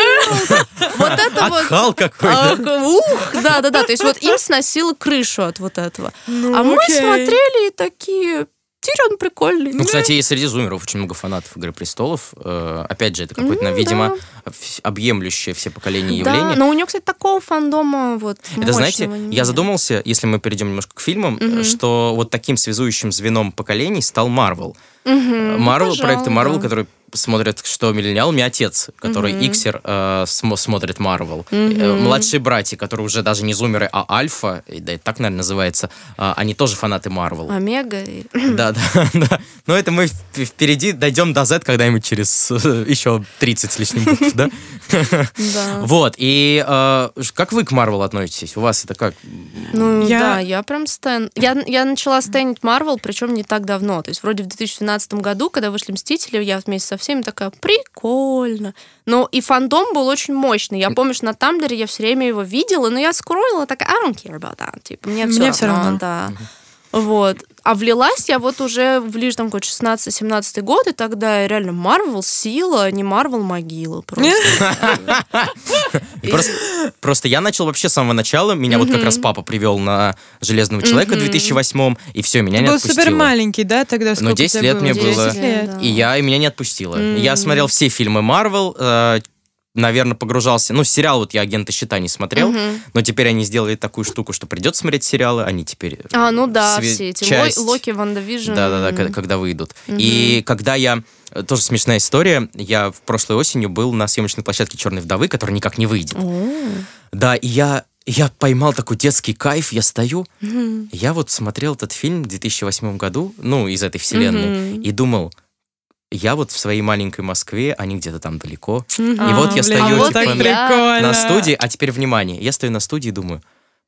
вот это вот... Отхал какой, А? Ух, да, да, да. То есть вот им сносило крышу от вот этого. Ну, а мы смотрели и такие, Тирион прикольный. Ну, кстати, и среди зумеров очень много фанатов «Игры престолов». Э, опять же, это какое-то, Ну, видимо, вс- объемлющее все поколения Да, явление. но у него, кстати, такого фандома вот Это, знаете, мощного я нет. задумался, если мы перейдем немножко к фильмам, Мгм. что вот таким связующим звеном поколений стал Марвел. Марвел, пожалуй, проекты Марвел, да. которые смотрят, что миллениал, у меня отец, который Мгм. иксер, э, смо- смотрит Марвел. Э, Младшие братья, которые уже даже не зумеры, а альфа, и да, это так, наверное, называется, а, они тоже фанаты Марвел. Омега. Да, да, да. Но это мы впереди дойдем до Z когда-нибудь через э, еще 30 с лишним букв, да? Да. Вот, и э, как вы к Марвел относитесь? У вас это как? Ну Я- да, я прям стэн. Я, я начала стэнить Марвел, причем не так давно. То есть вроде в 2012 году, когда вышли Мстители, я вместе со всеми такая, прикольно. Но и фандом был очень мощный. Я помню, что на Тамблере я все время его видела, но я скроила такая, I don't care about that. Типа, мне все Мне равно, равно. да. Вот. А влилась я вот уже ближе там какой 16-17 год, и тогда реально Марвел сила, а не Марвел могила просто. Просто, я начал вообще с самого начала. Меня вот как раз папа привел на Железного человека в Мгм. 2008 и все, меня Ты не был отпустило. супер маленький, да, тогда сколько 10 тебе лет мне было. 10 лет. да. И я, и меня не отпустило. Я смотрел все фильмы Марвел, наверное, погружался. Ну, сериал вот я «Агенты щита» не смотрел, Мгм. но теперь они сделали такую штуку, что придется смотреть сериалы, они теперь... А, ну да, све- все эти часть- Ло- Локи, WandaVision. Да-да-да, когда, когда выйдут. И когда я... э, Тоже смешная история. Я в прошлой осенью был на съемочной площадке «Черной вдовы», которая никак не выйдет. Да, и я, я поймал такой детский кайф, я стою, я вот смотрел этот фильм в 2008 году, ну, из этой вселенной, Мгм. и думал, я вот в своей маленькой Москве, они где-то там далеко. А, И вот я блин, стою, вот типа, на-. На студии, а теперь внимание, я стою на студии и думаю,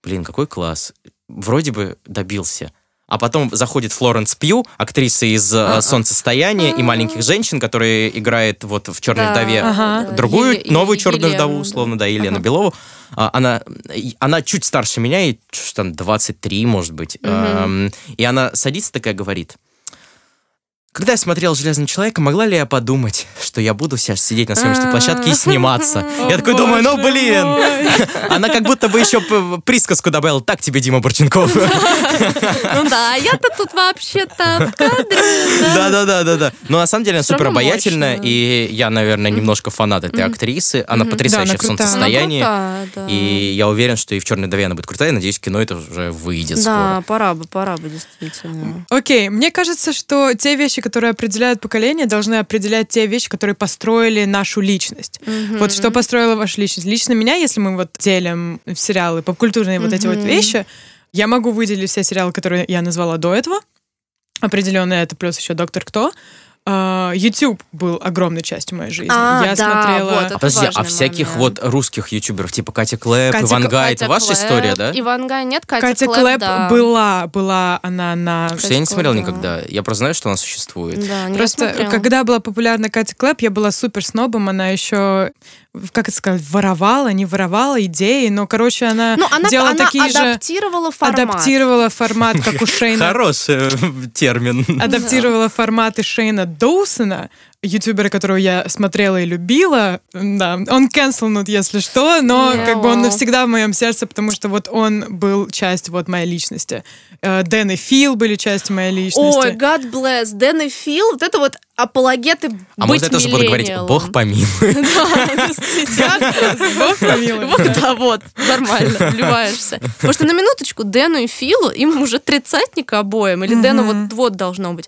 блин, какой класс, вроде бы добился. А потом заходит Флоренс Пью, актриса из А-а. «Солнцестояния» и «Маленьких женщин», которая играет вот в «Черной Да, вдове» да, другую Еле- новую Е- черную Елену, вдову, условно, да, Елену Ага. Белову. А, Она, она чуть старше меня, и там, 23, может быть. Эм, И она садится такая, говорит, когда я смотрел «Железного человека», могла ли я подумать, что я буду сейчас сидеть на съемочной площадке и сниматься? Я такой думаю, ну, блин! Она как будто бы еще присказку добавила. Так тебе, Дима Борченков. Ну да, я-то тут вообще-то в кадре. да. Да-да-да-да-да. Но на самом деле она супер обаятельная, и я, наверное, немножко фанат этой актрисы. Она потрясающая Да, в солнцестоянии. Да. И я уверен, что и в «Черной вдове» она будет крутая. Надеюсь, кино это уже выйдет Да, скоро. пора бы, пора бы, действительно. Окей, мне кажется, что те вещи, которые определяют поколение, должны определять те вещи, которые построили нашу личность. Вот что построило вашу личность. Лично меня, если мы вот делим сериалы попкультурные вот эти вот вещи, я могу выделить все сериалы, которые я назвала до этого. Определенно это плюс еще «Доктор Кто». А, YouTube был огромной частью моей жизни. А, я да, смотрела... вот это А подожди, а всяких момент. вот русских ютуберов, типа Катя Клэп, Катя Иван Гай, Катя это ваша Клэп. история, да? Иван Гай нет, Катя, Катя Клэп, Клэп да. была, была она на... Потому что я не Катя смотрел да. никогда. Я просто знаю, что она существует. Да, не Просто когда была популярна Катя Клэп, я была супер снобом, она еще, как это сказать, воровала, не воровала идеи, но, короче, она, Ну, она, делала она такие же... адаптировала формат. Адаптировала формат, как у Шейна. Хороший э, термин. Адаптировала форматы Шейна Доусона, ютубера, которого я смотрела и любила. Да, он cancelнут, если что, но как бы он навсегда в моем сердце, потому что вот он был часть вот моей личности. Э, Дэн и Фил были частью моей личности. Ой, God bless, Дэн и Фил, вот это вот апологеты А быть может, я тоже буду говорить, бог помилуй. Бог помилуй. Вот, да, вот, нормально, вливаешься. Потому что на минуточку Дэну и Филу, им уже тридцатника обоим, или Дэну вот, вот должно быть.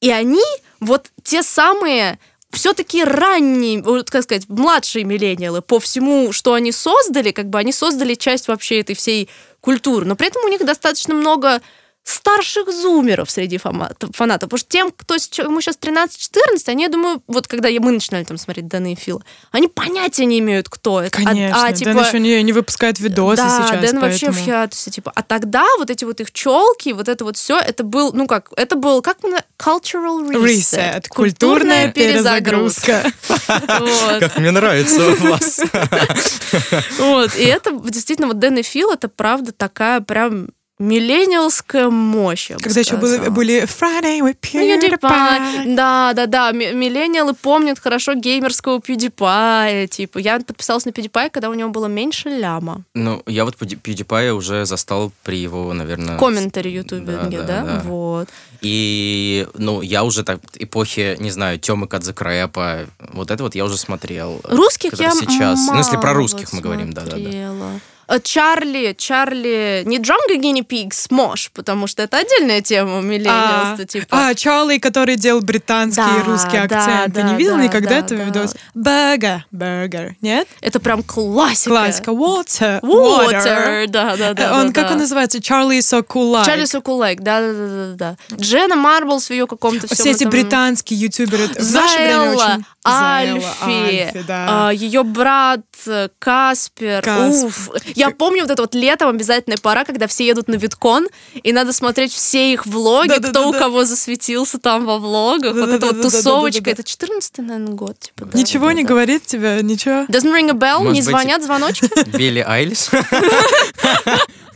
И они вот те самые все-таки ранние, вот, как сказать, младшие миллениалы по всему, что они создали, как бы они создали часть вообще этой всей культуры. Но при этом у них достаточно много старших зумеров среди фанатов. Потому что тем, кто ему сейчас 13-14, они, я думаю, вот когда мы начинали там смотреть Дэна и Фила, они понятия не имеют, кто это. А- Конечно, а, Дэн типа, еще не, не выпускает видосы да, сейчас, Дэн вообще поэтому... в хиатусе, типа. А тогда вот эти вот их челки, вот это вот все, это был, ну как, это был, как мы, на- cultural reset. Reset. Культурная перезагрузка. Вот. Как мне нравится у вас. Вот, и это действительно, вот Дэн и Фил, это правда такая прям миллениалская мощь. я бы Когда еще были, были Friday with PewDiePie. PewDiePie. Да, да, да. Миллениалы помнят хорошо геймерского PewDiePie. Типа, я подписалась на PewDiePie, когда у него было меньше ляма. Ну, я вот PewDiePie уже застал при его, наверное... Комментарий ютубе, Да, да, да, да. Вот. И, ну, я уже так, эпохи, не знаю, Тёмы Кадзакрэпа, вот это вот я уже смотрел. Русских я сейчас. Ну, если про мало русских мы говорим, да-да-да. Э, Чарли, Чарли, не Джанго Гинни Пигс, Мош, потому что это отдельная тема А, миллениалства, типа. а, Чарли, который делал британский Да, и русский да, акцент. Ты да, не видел да, никогда да, этого да. видоса? Burger, burger, нет? Это прям классика. Классика. Water, Water, да, да, да. он, да, как да. он называется? Чарли Like. Чарли Сокулайк, да, да, да, да, да. Дженна Марблс в ее каком-то всем Все эти этом- британские ютуберы. Заэлла, Альфи, Альфи, да. ее брат э, Каспер. Каспер. Уф. Я помню вот это вот летом обязательная пора, когда все едут на Виткон, и надо смотреть все их влоги, кто у кого засветился там во влогах. Вот эта вот тусовочка. Это 14 наверное, год. Типа, Ничего не говорит тебе? Ничего? Doesn't ring a bell? Может не быть, звонят звоночки? Билли Айлиш.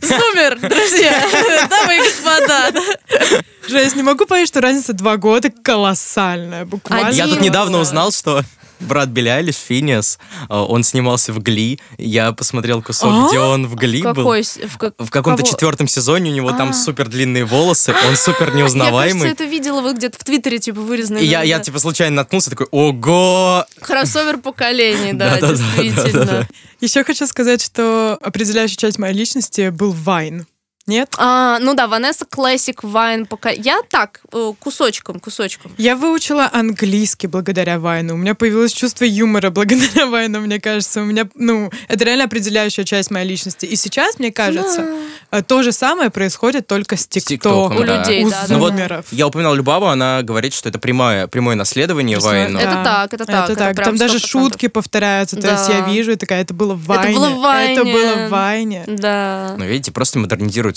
Супер, друзья, дамы и господа. Жесть, не могу поверить, что разница два года колоссальная. Буквально. Я тут недавно узнал, что брат Билли Айлиш, Финиас, э, он снимался в Гли. Я посмотрел кусок, А? где он в Гли был. Какой? В, как- В каком-то кого? четвертом сезоне у него там А. супер длинные волосы, он супер Я, неузнаваемый. кажется, это видела вот где-то в Твиттере, типа, вырезанное. И я, я типа случайно наткнулся, такой, ого! Кроссовер поколений, да, действительно. Еще хочу сказать, что определяющая часть моей личности был Вайн. Нет? А, ну да, Ванесса Классик, Вайн, пока... Я так, э, кусочком, кусочком. Я выучила английский благодаря Вайну. У меня появилось чувство юмора благодаря Вайну, мне кажется. У меня, ну, это реально определяющая часть моей личности. И сейчас, мне кажется, э, то же самое происходит только с ТикТоком. У да. людей, у да, да, Ну вот. Я упоминал Любаву, она говорит, что это прямое, прямое наследование Просто Вайну. Это так, это так, это прям Там даже 100%. шутки повторяются. То есть Да. я вижу, и такая, это было в Вайне. было в Вайне. Это было в Вайне. Да. Ну, видите, просто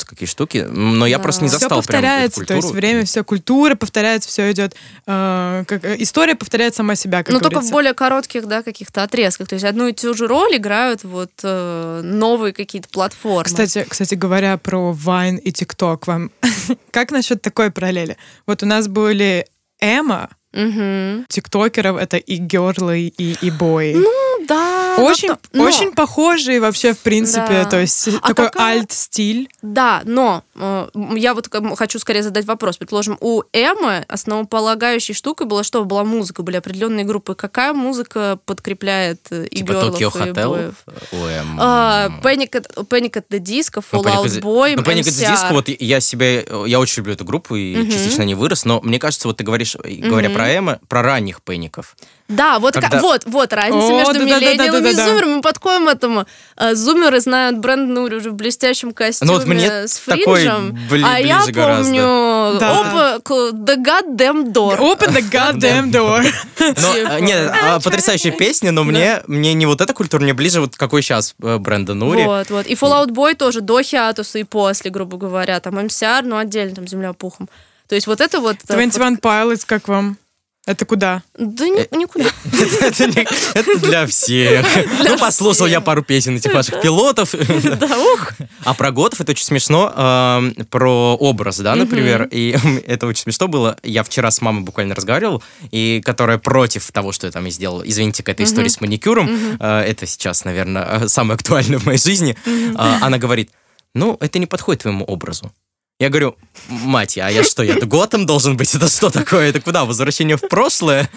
модернизируются какие штуки. Но я Да. просто не все застал прям эту повторяется, то есть время, все культура повторяется, все идет, э, как, э, история повторяет сама себя, как Но Ну, только в говорится. более коротких, да, каких-то отрезках. То есть одну и ту же роль играют вот э, новые какие-то платформы. Кстати, кстати, говоря про Vine и TikTok, вам как насчет такой параллели? Вот у нас были Эма, Мгм. тиктокеров, это и герлы, и, и бои. Ну, да. очень, но- но- очень похожие вообще, в принципе, Да. то есть А такой какая- альт-стиль. Да, но э, я вот бы хочу скорее задать вопрос. Предположим, у Эммы основополагающей штукой было что? Была музыка, были определенные группы. Какая музыка подкрепляет э, и Типа герлов, Токио и Хотел. боев? Эм, А, Panic at, Panic at the Disco, Ну, Fall Out Boy, Ну, Panic at the. Disco, вот я себе, я очень люблю эту группу и частично не вырос, но мне кажется, вот ты говоришь, говоря Мгм. про Эма, про ранних пэников. Да, вот, Когда- вот, вот разница О, между да-да-да-да-да-да. миллениалами и зумерами. Мы подходим этому. А, Зумеры знают бренд Нури уже в блестящем костюме Ну, вот мне с такой фринжем. бли- а я гораздо. помню Да. опа, к- The Goddamn Door. Open the goddamn door. Но, Типа. а, нет, а, потрясающая песня, но мне, мне не вот эта культура, мне ближе вот какой сейчас Бренда Нури. Вот, вот. И Fallout Boy тоже до Хиатуса и после, грубо говоря. Там MCR, ну, отдельно, там Земля пухом. То есть вот это вот... э, 21 Pilots, как вам? Это куда? Да ни- никуда. Это для всех. Ну, послушал я пару песен этих ваших пилотов. Да, ух. А про готов это очень смешно. Про образ, да, например. И это очень смешно было. Я вчера с мамой буквально разговаривал, и которая против того, что я там и сделал. Извините, к этой истории с маникюром. э, Это сейчас, наверное, самое актуальное в моей жизни. А, Она говорит, ну, это не подходит твоему образу. Я говорю, мать, а я что, я Готом должен быть? Это что такое? Это куда? Возвращение в прошлое?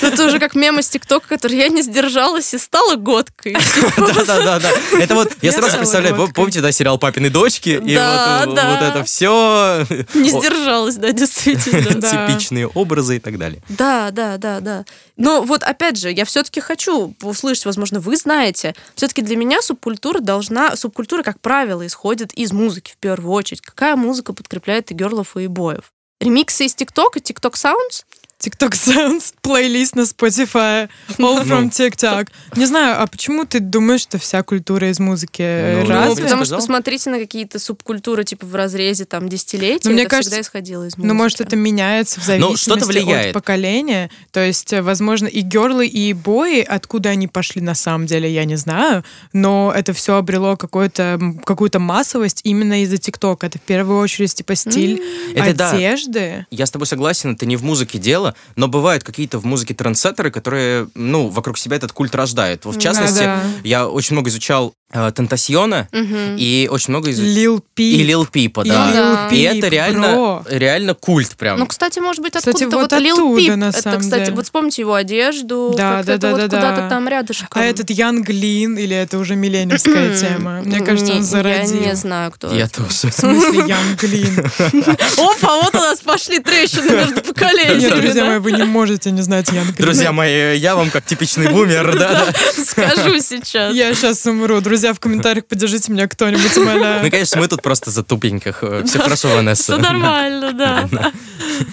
Это уже как мем из ТикТока, который я не сдержалась и стала годкой. Да-да-да. Это вот, я сразу представляю, помните, да, сериал «Папины дочки»? И Да, вот это все. Не сдержалась, да, действительно. Типичные образы и так далее. Да, да, да, да. Но вот опять же, я все-таки хочу услышать, возможно, вы знаете, все-таки для меня субкультура должна, субкультура, как правило, исходит из музыки в первую очередь. Какая музыка подкрепляет и герлов, и боев? Ремиксы из ТикТока, ТикТок Sounds? TikTok Sounds, плейлист на Spotify, all from TikTok. Не знаю, а почему ты думаешь, что вся культура из музыки Ну, Ну, разве? потому что посмотрите на какие-то субкультуры, типа в разрезе там десятилетий, Ну, мне это кажется, всегда исходило из музыки. Ну, может, это меняется в Ну, зависимости что-то влияет. от поколения. То есть, э, возможно, и герлы, и бои, откуда они пошли на самом деле, я не знаю. Но это все обрело какую-то массовость именно из-за ТикТока. Это в первую очередь, типа, стиль Это да. одежды. Я с тобой согласен, это не в музыке дело, но бывают какие-то в музыке трендсеттеры, которые, ну, вокруг себя этот культ рождают. В частности, Да-да. я очень много изучал Тентасьона Мгм. и очень много изучал... Лил Пип. И Лил Пипа, И да. Да. Lil И это реально, бро. реально культ прям. Ну, кстати, может быть, Кстати, откуда-то вот вот, Lil оттуда, Peep. на это, самом кстати, деле. вот вспомните его одежду. Да, да, это да, вот да, куда-то да. там рядышком. А этот Янг Лин, или это уже миллениумская тема? Мне кажется, Не, он зародил. Я не знаю, кто Я это. тоже. В смысле Янг Лин? Опа, вот у нас пошли трещины между поколениями. Нет, друзья да? мои, вы не можете не знать Янг Лин. Друзья мои, я вам как типичный бумер, да, да. Скажу сейчас. Я сейчас умру. Друзья, в комментариях поддержите меня кто-нибудь, Ну, умоляю. конечно, мы тут просто за тупеньких. Все хорошо, Ванесса. Все нормально, да.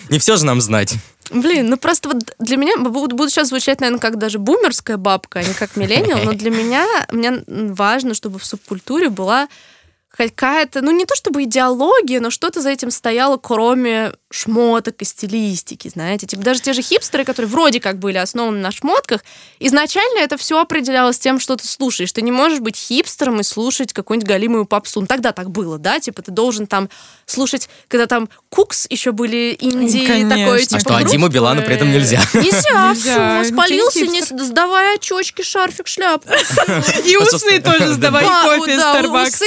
Не все же нам знать. Блин, ну просто вот для меня буду, буду сейчас звучать, наверное, как даже бумерская бабка, а не как миллениал, но для меня мне важно, чтобы в субкультуре была какая-то, ну не то чтобы идеология, но что-то за этим стояло, кроме шмоток и стилистики, знаете. Типа даже те же хипстеры, которые вроде как были основаны на шмотках, изначально это все определялось тем, что ты слушаешь. Ты не можешь быть хипстером и слушать какую-нибудь галимую попсу. Ну, тогда так было, да? Типа ты должен там слушать, когда там Кукс еще были Индии, Конечно. такое, А типа, что, а Диму. Билана при этом нельзя? Нельзя, все, спалился, Ты не сдавай очечки, шарфик, шляпку. И усны тоже сдавай кофе из да, Старбакса.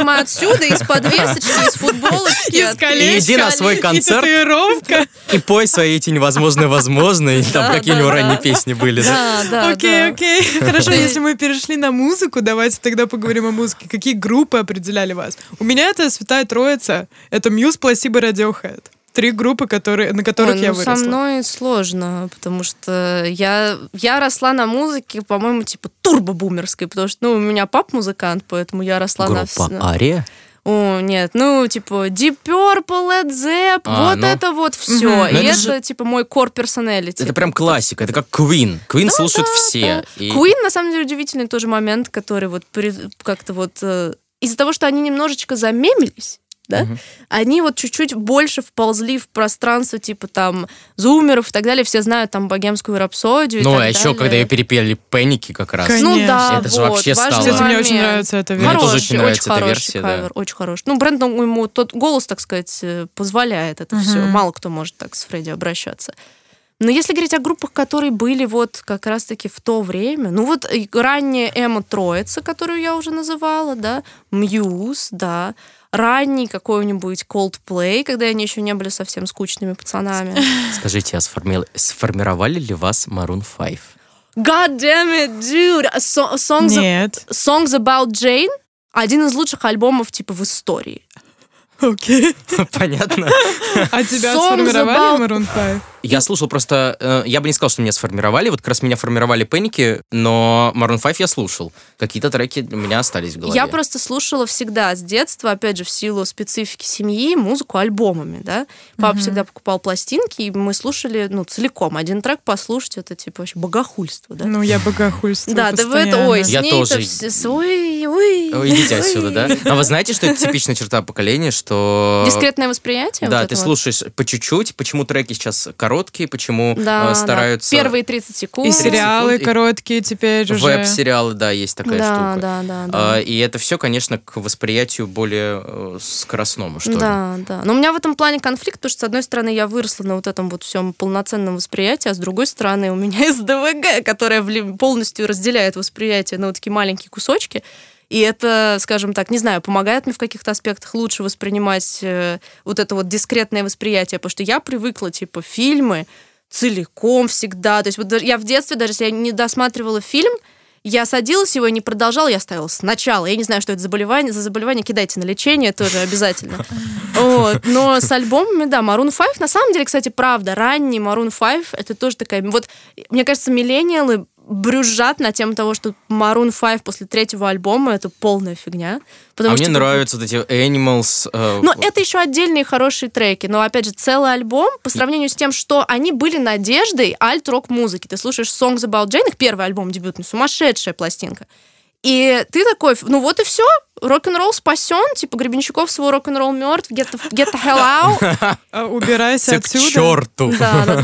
Снимай отсюда, из подвесочки, из футболочки. Из колец, Иди на свой и концерт. татуировка. И пой свои эти невозможные возможно, и там Да, какие у да, ранние песни были. да. Да, Окей, да. окей. Хорошо, Да. если мы перешли на музыку, давайте тогда поговорим о музыке. Какие группы определяли вас? У меня это Святая Троица. Это Мьюз, Пласибо, Radiohead. Три группы, которые, на которых Ой, я ну, выросла. со мной сложно, потому что я, я росла на музыке, по-моему, типа турбо-бумерской, потому что, ну, у меня пап музыкант, поэтому я росла на... Группа на- Ария? О, нет, ну, типа, Deep Purple, Led Zepp, А, вот ну. это вот все. И Ну, это, это же- типа, мой core personality. Это прям классика, это как Queen. Queen слушают все. И- Queen, на самом деле, удивительный тоже момент, который вот при- как-то вот... э, из-за того, что они немножечко замемились, да, Мгм. они вот чуть-чуть больше вползли в пространство, типа там зумеров и так далее. Все знают там богемскую рапсодию. и Ну, так а еще, далее. когда ее перепели Пенники как раз. Конечно. Ну да, Это же вот, вообще важный стало- Кстати, мне очень нравится эта Мне версия. тоже Хороший, очень нравится эта хороший версия, да. кавер, очень хороший. Ну, Брэндон ему тот голос, так сказать, э, позволяет это Мгм. все. Мало кто может так с Фредди обращаться. Но если говорить о группах, которые были вот как раз-таки в то время, ну вот ранняя Эмма Троица, которую я уже называла, да, Мьюз, да, ранний какой-нибудь Coldplay, когда они еще не были совсем скучными пацанами. Скажите, а сформи- сформировали ли вас Maroon 5? God damn it, dude! So- a songs, Нет. songs About Jane один из лучших альбомов типа в истории. Окей. Понятно. А тебя Songs сформировали about- Maroon 5? Я слушал просто... э, я бы не сказал, что меня сформировали. Вот как раз меня формировали Пеники, но Maroon 5 я слушал. Какие-то треки у меня остались в голове. Я просто слушала всегда с детства, опять же, в силу специфики семьи, музыку альбомами, да. Папа Мгм. всегда покупал пластинки, и мы слушали, ну, целиком. Один трек послушать, это, типа, вообще богохульство, да. Ну, я богохульствую да, да вы это, ой, с Я тоже. все- ой, ой, ой. отсюда, да? А вы знаете, что это типичная черта поколения, что... Дискретное восприятие? Да, ты это слушаешь по чуть-чуть, почему треки сейчас короткие, почему Да, э, стараются... да. Первые 30 секунд. И 30 сериалы секунд, и- короткие теперь уже. Веб-сериалы, да, есть такая да, штука. да, да, да. А, И это все, конечно, к восприятию более э, скоростному, что ли. Да, да. Но у меня в этом плане конфликт, потому что, с одной стороны, я выросла на вот этом вот всем полноценном восприятии, а с другой стороны, у меня СДВГ, которая полностью разделяет восприятие на вот такие маленькие кусочки. И это, скажем так, не знаю, помогает мне в каких-то аспектах лучше воспринимать э, вот это вот дискретное восприятие, потому что я привыкла, типа, фильмы целиком всегда. То есть вот я в детстве, даже если я не досматривала фильм, я садилась его и не продолжала, я ставила сначала. Я не знаю, что это заболевание. За заболевание кидайте на лечение тоже обязательно. Вот. Но с альбомами, да, Maroon 5, на самом деле, кстати, правда, ранний Maroon 5, это тоже такая... Вот, мне кажется, миллениалы брюзжат на тему того, что Maroon 5 после третьего альбома это полная фигня. Потому а что, мне нравятся вот эти Animals. э, Но это еще отдельные хорошие треки. Но, опять же, целый альбом по сравнению с тем, что они были надеждой альт-рок музыки. Ты слушаешь Songs About Jane, их первый альбом дебютный, сумасшедшая пластинка. И ты такой, ну вот и все, рок-н-ролл спасен, типа Гребенщиков свой рок-н-ролл мертв, get the, get the hell out. А, Убирайся Все к отсюда. черту. Да, да,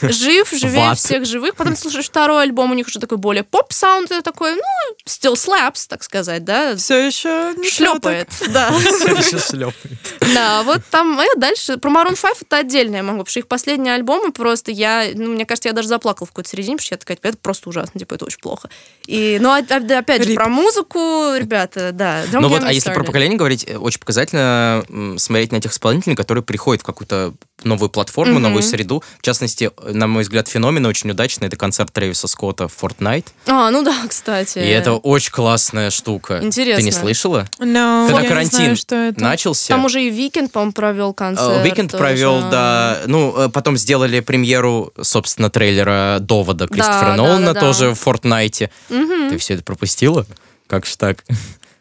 да. Жив, живее всех живых. Потом слушаешь второй альбом, у них уже такой более поп-саунд, и такой, ну, still slaps, так сказать, да, Все еще шлепает, да. Ещё шлёпает. Да, вот там э, дальше. Про Maroon 5 это отдельно я могу, потому что их последние альбомы просто я, ну, мне кажется, я даже заплакала в какой-то середине, потому что я такая, это просто ужасно, типа, это очень плохо. И, ну, а- а- опять же, Рип. про музыку, ребята, да. Ну вот, а если про поколение говорить, э, очень показательно смотреть на тех исполнителей, которые приходят в какую-то новую платформу, новую среду. В частности, э, на мой взгляд, феномен очень удачный. Это концерт Трэвиса Скотта в Fortnite. А, ну да, кстати. И это очень классная штука. Интересно. Ты не слышала? No, Когда я не карантин знаю, что это. Начался. Там уже и Weeknd, по-моему, провел концерт. Weeknd тоже. провел, да. Ну, э, потом сделали премьеру, собственно, трейлера Довода Кристофера да, Нолана да, да. тоже в Fortnite е. Мгм. Ты все это пропустила? Как же так?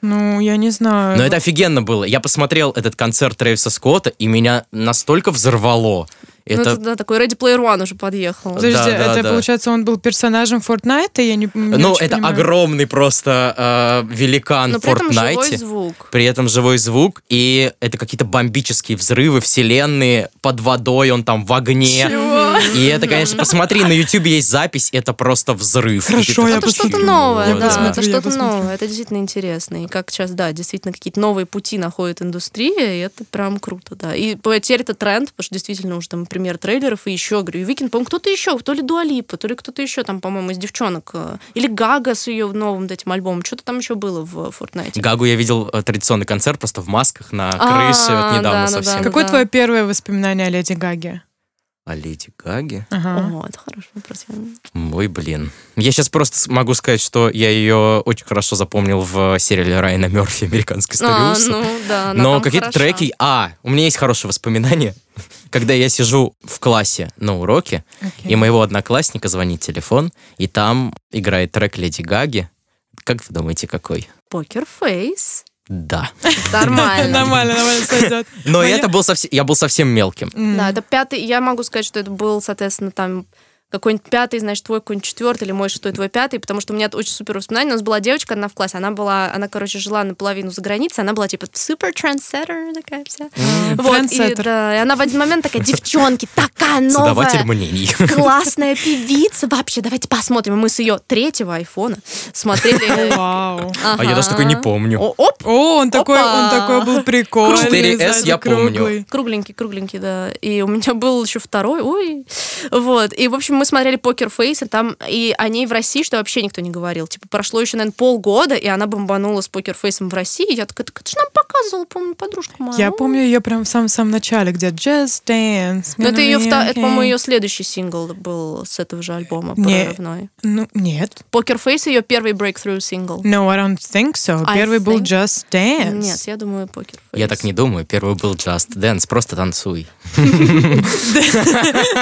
Ну, я не знаю. Но это офигенно было. Я посмотрел этот концерт Трэвиса Скотта, и меня настолько взорвало. Ну, Это... это, да, такой Ready Player One уже подъехал. Подожди, да, да, это да. получается, он был персонажем Fortnite, я не, не Ну, это понимаю. огромный просто э, великан Но в при этом живой звук. При этом живой звук, и это какие-то бомбические взрывы, вселенные, под водой, он там в огне. Чего? И это, конечно, посмотри, на Ютубе есть запись, это просто взрыв. Хорошо, я Это такой, что-то новое, да, это что-то новое, это действительно интересно. И как сейчас, да, действительно какие-то новые пути находит индустрия, и это прям круто, да. И по- теперь это тренд, потому что действительно уже там пример трейлеров, и еще, говорю, и Викинг, по-моему, кто-то еще, то ли Дуалипа, то ли кто-то еще там, по-моему, из девчонок, э, или Гага с ее новым этим альбомом, что-то там еще было в Fortnite. Гагу я видел э, традиционный концерт просто в масках на А, крыше вот недавно да, да, совсем. Какое твое первое воспоминание о Леди Гаге? А Леди Гаги? Ага. О, это хороший вопрос. Ой, блин. Я сейчас просто могу сказать, что я ее очень хорошо запомнил в сериале Райана Мерфи «Американская история А, ужасов». ну да, Но какие-то хороша. треки... А, у меня есть хорошее воспоминание. Когда я сижу в классе на уроке, Окей. и моего одноклассника звонит телефон, и там играет трек Леди Гаги. Как вы думаете, какой? Покер Фейс. Да. Нормально. Нормально, нормально сойдет. Но это был совсем... Я был совсем мелким. Да, это пятый. Я могу сказать, что это был, соответственно, там какой-нибудь пятый, значит, твой какой-нибудь четвертый, или мой шестой, твой пятый, потому что у меня очень супер воспоминания. У нас была девочка одна в классе, она была, она, короче, жила наполовину за границей, она была типа супер трендсеттер такая вся. Вот, и, да, и она в один момент такая, девчонки, такая новая, мнений. классная певица, вообще, давайте посмотрим. Мы с ее третьего айфона смотрели... Вау. А я даже такой не помню. О, Оп, О, он такой, он такой был прикольный. 4S сзади я помню. Кругленький, кругленький, да. И у меня был еще второй, ой. Вот. И, в общем, мы смотрели Покер Фейс, и там, и о ней в России, что вообще никто не говорил. Типа, прошло еще, наверное, полгода, и она бомбанула с Покер Фейсом в России. И я такая, так это же нам показывала, помню, подружка моя. Я Ой. помню ее прям в самом-самом начале, где Just Dance. Ну, это ее, вта- это, по-моему, okay. ее следующий сингл был с этого же альбома, Не. прорывной. Ну, нет. Poker Face ее первый breakthrough сингл. No, I don't think so. I Первый был think- Just Dance. Нет, я думаю, Покер Фейс. Я так не думаю. Первый был Just Dance. Просто танцуй.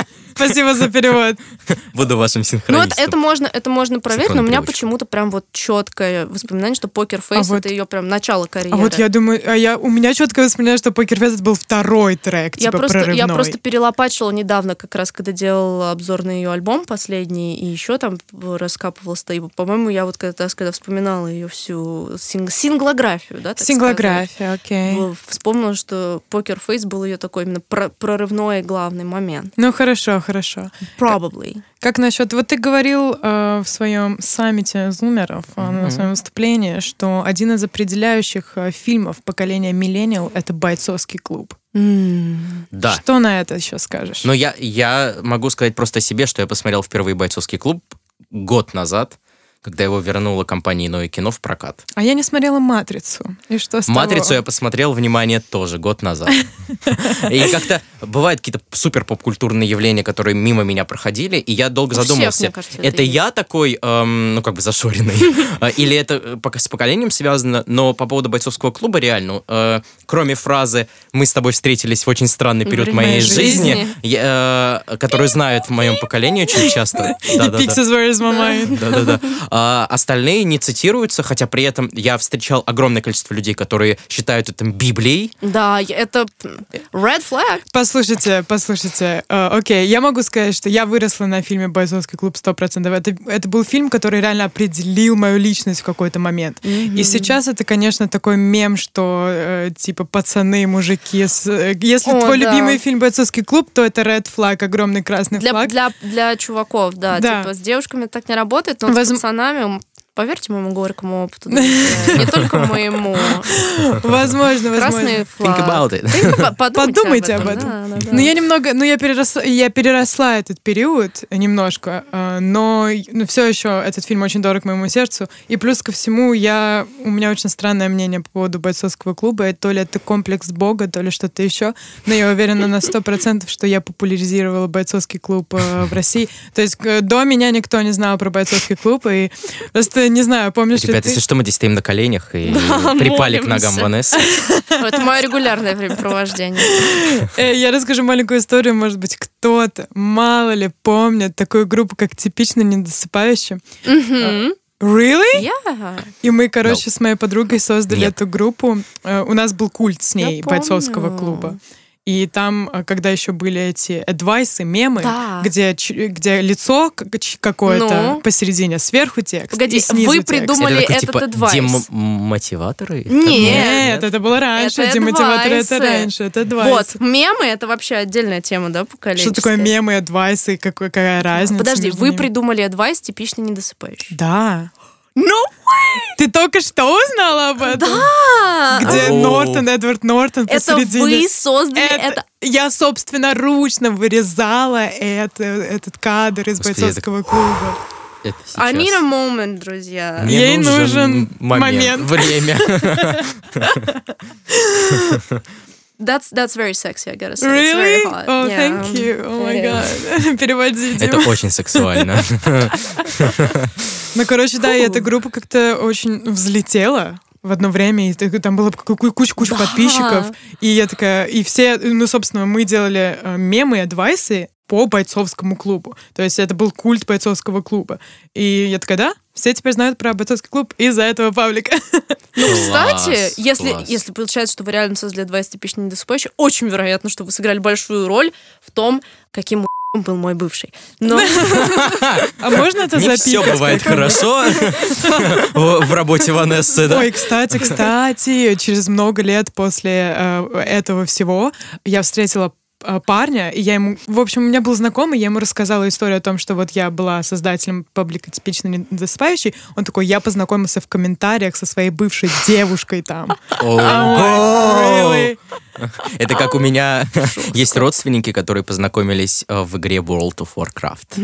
Спасибо за перевод. Буду вашим Ну, это, синхронистом. это можно, это можно проверить, но у меня почему-то прям вот четкое воспоминание, что Poker Face вот- это ее прям начало карьеры. А вот я думаю, а я, у меня четкое воспоминание, что Poker Face это был второй трек, Я типа просто, я просто перелопачивала недавно, как раз когда делал обзор на ее альбом последний, и еще там раскапывала стоит. По-моему, я вот когда, когда вспоминала ее всю синг- синглографию, да? так Синглография, сказать, окей. Вспомнила, что Покер Фейс был ее такой именно про- прорывной главный момент. Ну хорошо, хорошо. Probably. Как насчет, вот ты говорил э, в своем саммите зумеров, э, на своем выступлении, что один из определяющих э, фильмов поколения миллениал это бойцовский клуб. М. Да. Что на это еще скажешь? Но я, я могу сказать просто о себе, что я посмотрел впервые «Бойцовский клуб» год назад, когда его вернула компания «Иное кино» в прокат. А я не смотрела «Матрицу». И что с того? «Матрицу» я посмотрел, внимание, тоже год назад. И как-то бывают какие-то супер попкультурные явления, которые мимо меня проходили, и я долго задумался, это я такой, эм, ну, как бы зашоренный, А, или это э, с поколением связано, но по поводу бойцовского клуба реально, э, кроме фразы «мы с тобой встретились в очень странный период моей жизни». жизни», я, э, которую знают в моем поколении очень часто. Pixels Where is my mind. Да-да-да. А остальные не цитируются, хотя при этом я встречал огромное количество людей, которые считают это Библией. Да, это red flag. Послушайте, послушайте. э, окей, я могу сказать, что я выросла на фильме «Бойцовский клуб» 100%. Это, это был фильм, который реально определил мою личность в какой-то момент. И сейчас это, конечно, такой мем, что э, типа пацаны, мужики. с- э, если О, твой да. любимый фильм «Бойцовский клуб», то это red флаг, огромный красный Для, флаг. для, для чуваков, да, Да. Типа с девушками так не работает, но с Возм- пацанами, м, поверьте моему горькому опыту, не только моему. Возможно, Красный возможно. флаг. Think about it. Think Подумайте, Подумайте об этом. Да, да, да. Ну, я немного, ну, я переросла, я переросла этот период немножко, э, но все еще этот фильм очень дорог моему сердцу. И плюс ко всему, я, у меня очень странное мнение по поводу бойцовского клуба. И то ли это комплекс Бога, то ли что-то еще. Но я уверена на сто процентов, что я популяризировала бойцовский клуб э, в России. То есть э, до меня никто не знал про бойцовский клуб. И просто, не знаю, помнишь ли Ребята, ты? если что, мы здесь стоим на коленях и Да, припали к ногам молимся. Ванессы. Это мое регулярное времяпровождение. Э, Я расскажу маленькую историю, может быть, кто-то, мало ли, помнит такую группу, как «Типично недосыпающие». Мгм. Really? Я. И мы, короче, с моей подругой создали Нет. эту группу. Э, У нас был культ с Я ней бойцовского помню. клуба. И там, э, когда еще были эти адвайсы, мемы, Да. где, где лицо какое-то Ну? посередине, сверху текст, Погоди, и снизу вы текст. придумали- Это такой, этот типа, адвайс. демотиваторы? Нет. Нет, это было раньше, Это демотиваторы это адвайсы. раньше, это адвайсы. Вот, мемы это вообще отдельная тема, да, поколенческая. Что такое мемы, адвайсы, какой- какая разница? Подожди, между вы ними? придумали адвайс типично недосыпающий. Да. Ну, Ты только что узнала об этом? да! Где О. Нортон, Эдвард Нортон Это посередине. вы создали Это- это. Я собственноручно вырезала это, этот кадр из Господи, бойцовского клуба. Это I need a сейчас. moment, друзья. Мне Ей нужен момент, момент. время. That's, that's very sexy, I gotta say. It's very Really? hot. Oh, Yeah. thank you. Oh my god. Переводи, Это очень сексуально. Ну, короче, да, и эта группа как-то очень взлетела в одно время, и там было куча-куча Да. подписчиков, и я такая, и все, ну, собственно, мы делали э, мемы и адвайсы по бойцовскому клубу. То есть это был культ бойцовского клуба. И я такая, да, все теперь знают про бойцовский клуб из-за этого паблика. Ну, кстати, Класс, если, класс. если получается, что вы реально создали адвайс типично недосыпающий, очень вероятно, что вы сыграли большую роль в том, каким был мой бывший. Но А можно это Не запикать? все бывает хорошо в работе Ванессы, да? Ой, кстати, кстати, через много лет после э, этого всего я встретила парня, и я ему, в общем, у меня был знакомый, я ему рассказала историю о том, что вот я была создателем паблика «Типично недосыпающий». Он такой, я познакомился в комментариях со своей бывшей девушкой там. Really? Это как у меня есть родственники, которые познакомились э, в игре World of Warcraft.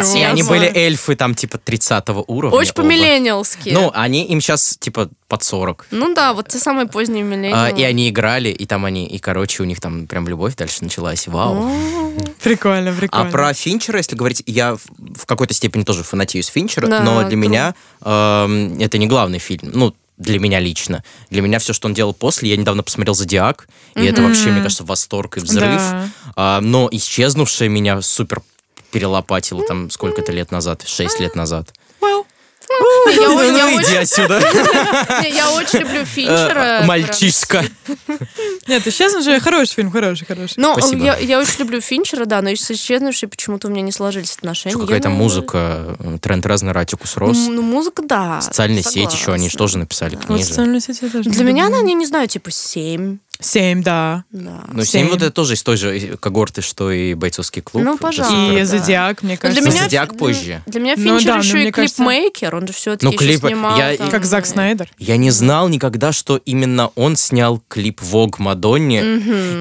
И себе. они были эльфы там типа 30 уровня. Очень оба. по-миллениалски. Ну, они им сейчас типа под 40. Ну да, вот те самые поздние А, миллениалы. и они играли, и там они, и короче, у них там прям любовь дальше началась. Вау. Прикольно, А прикольно. про Финчера, если говорить, я в, какой-то степени тоже фанатею с Финчера, Да, но для тру. меня эм, это не главный фильм. Ну, для меня лично. Для меня все, что он делал после, я недавно посмотрел «Зодиак», и это вообще, мне кажется, восторг и взрыв. Да. А, но «Исчезнувшая» меня супер перелопатила там сколько-то лет назад, 6 лет назад. Ну, ну, иди очень, отсюда, я очень люблю Финчера. э, мальчишка. нет, исчезнувший хороший фильм, хороший, хороший. Ну, я, очень люблю Финчера, да, но с исчезнувшей почему-то у меня не сложились отношения. Какая-то музыка, тренд разный, Ратикус рос. Ну, музыка, да. Социальные сети еще, они же тоже написали книги. социальные сети я тоже Для меня она, я не знаю, типа 7. Семь, да. Да. Ну, семь Семь. вот это тоже из той же когорты, что и бойцовский клуб. Ну, пожалуйста. И да. Зодиак, мне Но кажется. для меня, Зодиак позже. Для меня Ну Финчер да, но еще и кажется- клипмейкер, он же все-таки Ну, еще клипы- снимал. я- там, Как Зак Снайдер. Я не знал никогда, что именно он снял клип Vogue Мадонне,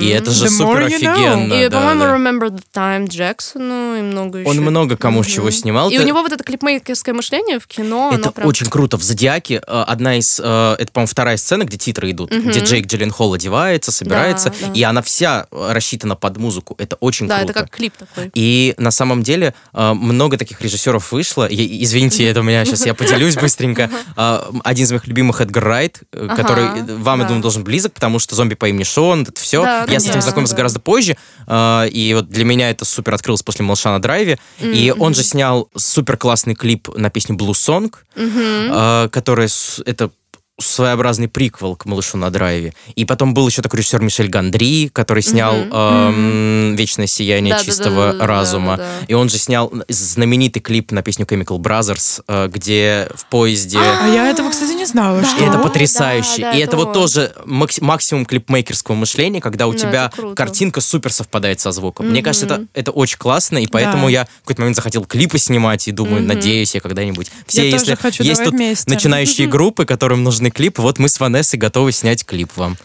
и это же The супер you know. офигенно. И, да, по-моему, да. Remember the Time Джексону и много еще. Он много кому чего снимал. И Это- у него вот это клипмейкерское мышление в кино, Это прям... очень круто. В «Зодиаке» э, одна из... э, Это, по-моему, вторая сцена, где титры идут, где Джейк Джилленхол одевается, собирается, да. и она вся э, рассчитана под музыку. Это очень Да, круто. это как клип такой. И на самом деле э, много таких режиссеров вышло. И- извините, это у меня сейчас я поделюсь быстренько. Э, Один из моих любимых Эдгар Райт, Ага, который э, вам, я да. думаю, должен близок, потому что «Зомби по имени Шон», это все. Да, Я с этим конечно, знакомился да. гораздо позже. И вот для меня это супер открылось после «Малыша на драйве». И он же снял супер классный клип на песню «Blue Song», э, которая это своеобразный приквел к «Малышу на драйве». И потом был еще такой режиссер Мишель Гандри, который снял эм, «Вечное сияние Да-да-да-да-да-да-да-да. чистого разума». И он же снял знаменитый клип на песню Chemical Brothers, э, где в поезде... А я этого, кстати, не знала, И что... это Да, потрясающе. да, и это это вот тоже макс- максимум клипмейкерского мышления, когда у Ну, тебя картинка супер совпадает со звуком. Мне кажется, это, это очень классно, и поэтому Да. я в какой-то момент захотел клипы снимать, и думаю, надеюсь, я когда-нибудь... Все, Я тоже если хочу, есть тут вместе. начинающие группы, которым нужны клипы, вот мы с Ванессой готовы снять клип вам.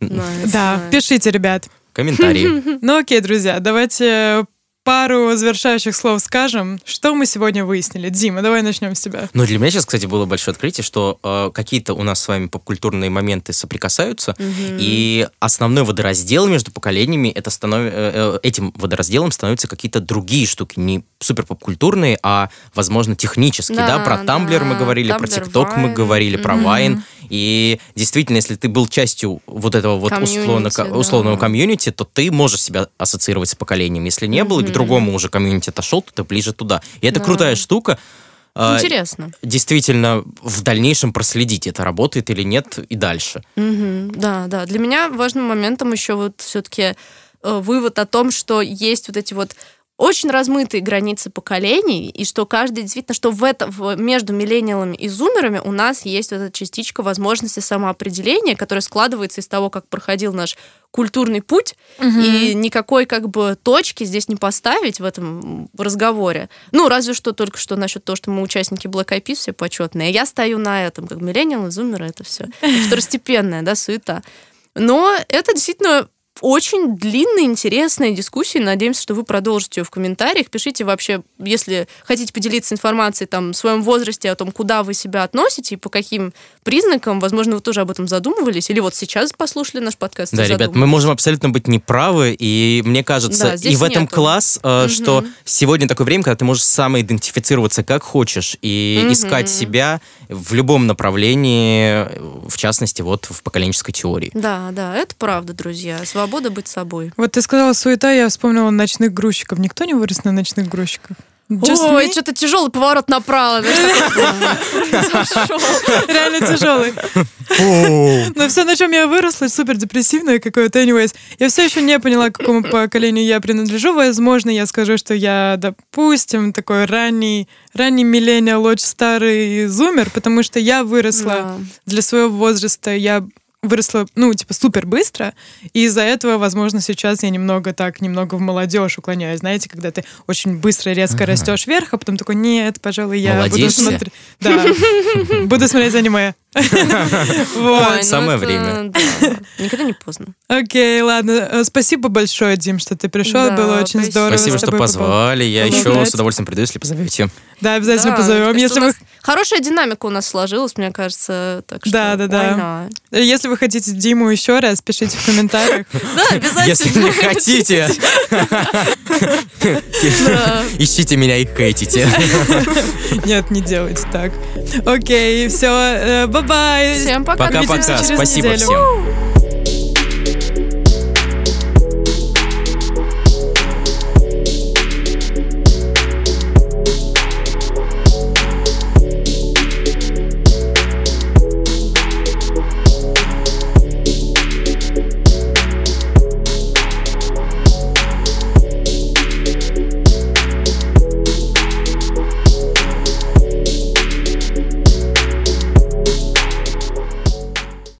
Nice, Да, nice. пишите, ребят. Комментарии. Ну окей, друзья, давайте пару завершающих слов скажем. Что мы сегодня выяснили? Дима, давай начнем с тебя. Ну, для меня сейчас, кстати, было большое открытие, что э, какие-то у нас с вами попкультурные моменты соприкасаются, и основной водораздел между поколениями, это станов... э, э, этим водоразделом становятся какие-то другие штуки, не супер попкультурные, а, возможно, технические, да? Да, Про Tumblr мы да, говорили, про Tumblr, TikTok мы говорили, про Vine, и действительно, если ты был частью вот этого вот условно, Комьюнити, да. условного комьюнити, то ты можешь себя ассоциировать с поколением. Если не был, и к другому уже комьюнити отошел, то ты ближе туда. И это Да. крутая штука. А, Интересно. действительно в дальнейшем проследить, это работает или нет, и дальше. Мгм. Да, да. Для меня важным моментом еще вот все-таки вывод о том, что есть вот эти вот очень размытые границы поколений, и что каждый действительно, что в это, в- между миллениалами и зумерами у нас есть вот эта частичка возможности самоопределения, которая складывается из того, как проходил наш культурный путь, и никакой как бы точки здесь не поставить в этом разговоре. Ну, разве что только что насчет того, что мы участники Black Eyed Peas все почетные. Я стою на этом, как миллениалы, зумеры, это все второстепенная, да, суета. Но это действительно очень длинная, интересная дискуссия. Надеемся, что вы продолжите ее в комментариях. Пишите вообще, если хотите поделиться информацией там, в своем возрасте, о том, куда вы себя относите и по каким признакам. Возможно, вы тоже об этом задумывались. Или вот сейчас послушали наш подкаст. Да, ребят, мы можем абсолютно быть неправы, и мне кажется, Да, и в этом нету. класс, э, что Мгм. сегодня такое время, когда ты можешь самоидентифицироваться как хочешь и Мгм. искать себя в любом направлении, в частности, вот в поколенческой теории. Да, да, это правда, друзья. Свобода быть собой. Вот ты сказала суета, я вспомнила ночных грузчиков. Никто не вырос на ночных грузчиках? Just Ой, me? что-то тяжелый поворот направо. Реально тяжелый. Но все, на чем я выросла, супер депрессивное какое-то. Anyways, я все еще не поняла, к какому поколению я принадлежу. Возможно, я скажу, что я, допустим, такой ранний, ранний миллениал, очень старый зумер, потому что я выросла для своего возраста. Я выросла, ну, типа, супер быстро, и из-за этого, возможно, сейчас я немного так, немного в молодежь уклоняюсь. Знаете, когда ты очень быстро, резко растешь вверх, а потом такой, нет, пожалуй, я буду смотреть... Да, буду смотреть аниме. Вот. Ну Самое это, время. да. Никогда не поздно. Окей, ладно. Э, Спасибо большое, Дим, что ты пришел. Было очень здорово. Спасибо, что позвали. Я еще с удовольствием приду, если позовете. Да, обязательно позовем. Если вы, Хорошая динамика у нас сложилась, мне кажется. Так что Да, да, да. not? если вы хотите Диму еще раз, пишите в комментариях. Да, обязательно. Если не хотите, ищите меня и хейтите. Нет, не делайте так. Окей, все. Bye-bye. Всем пока. Пока-пока. Спасибо неделю. всем.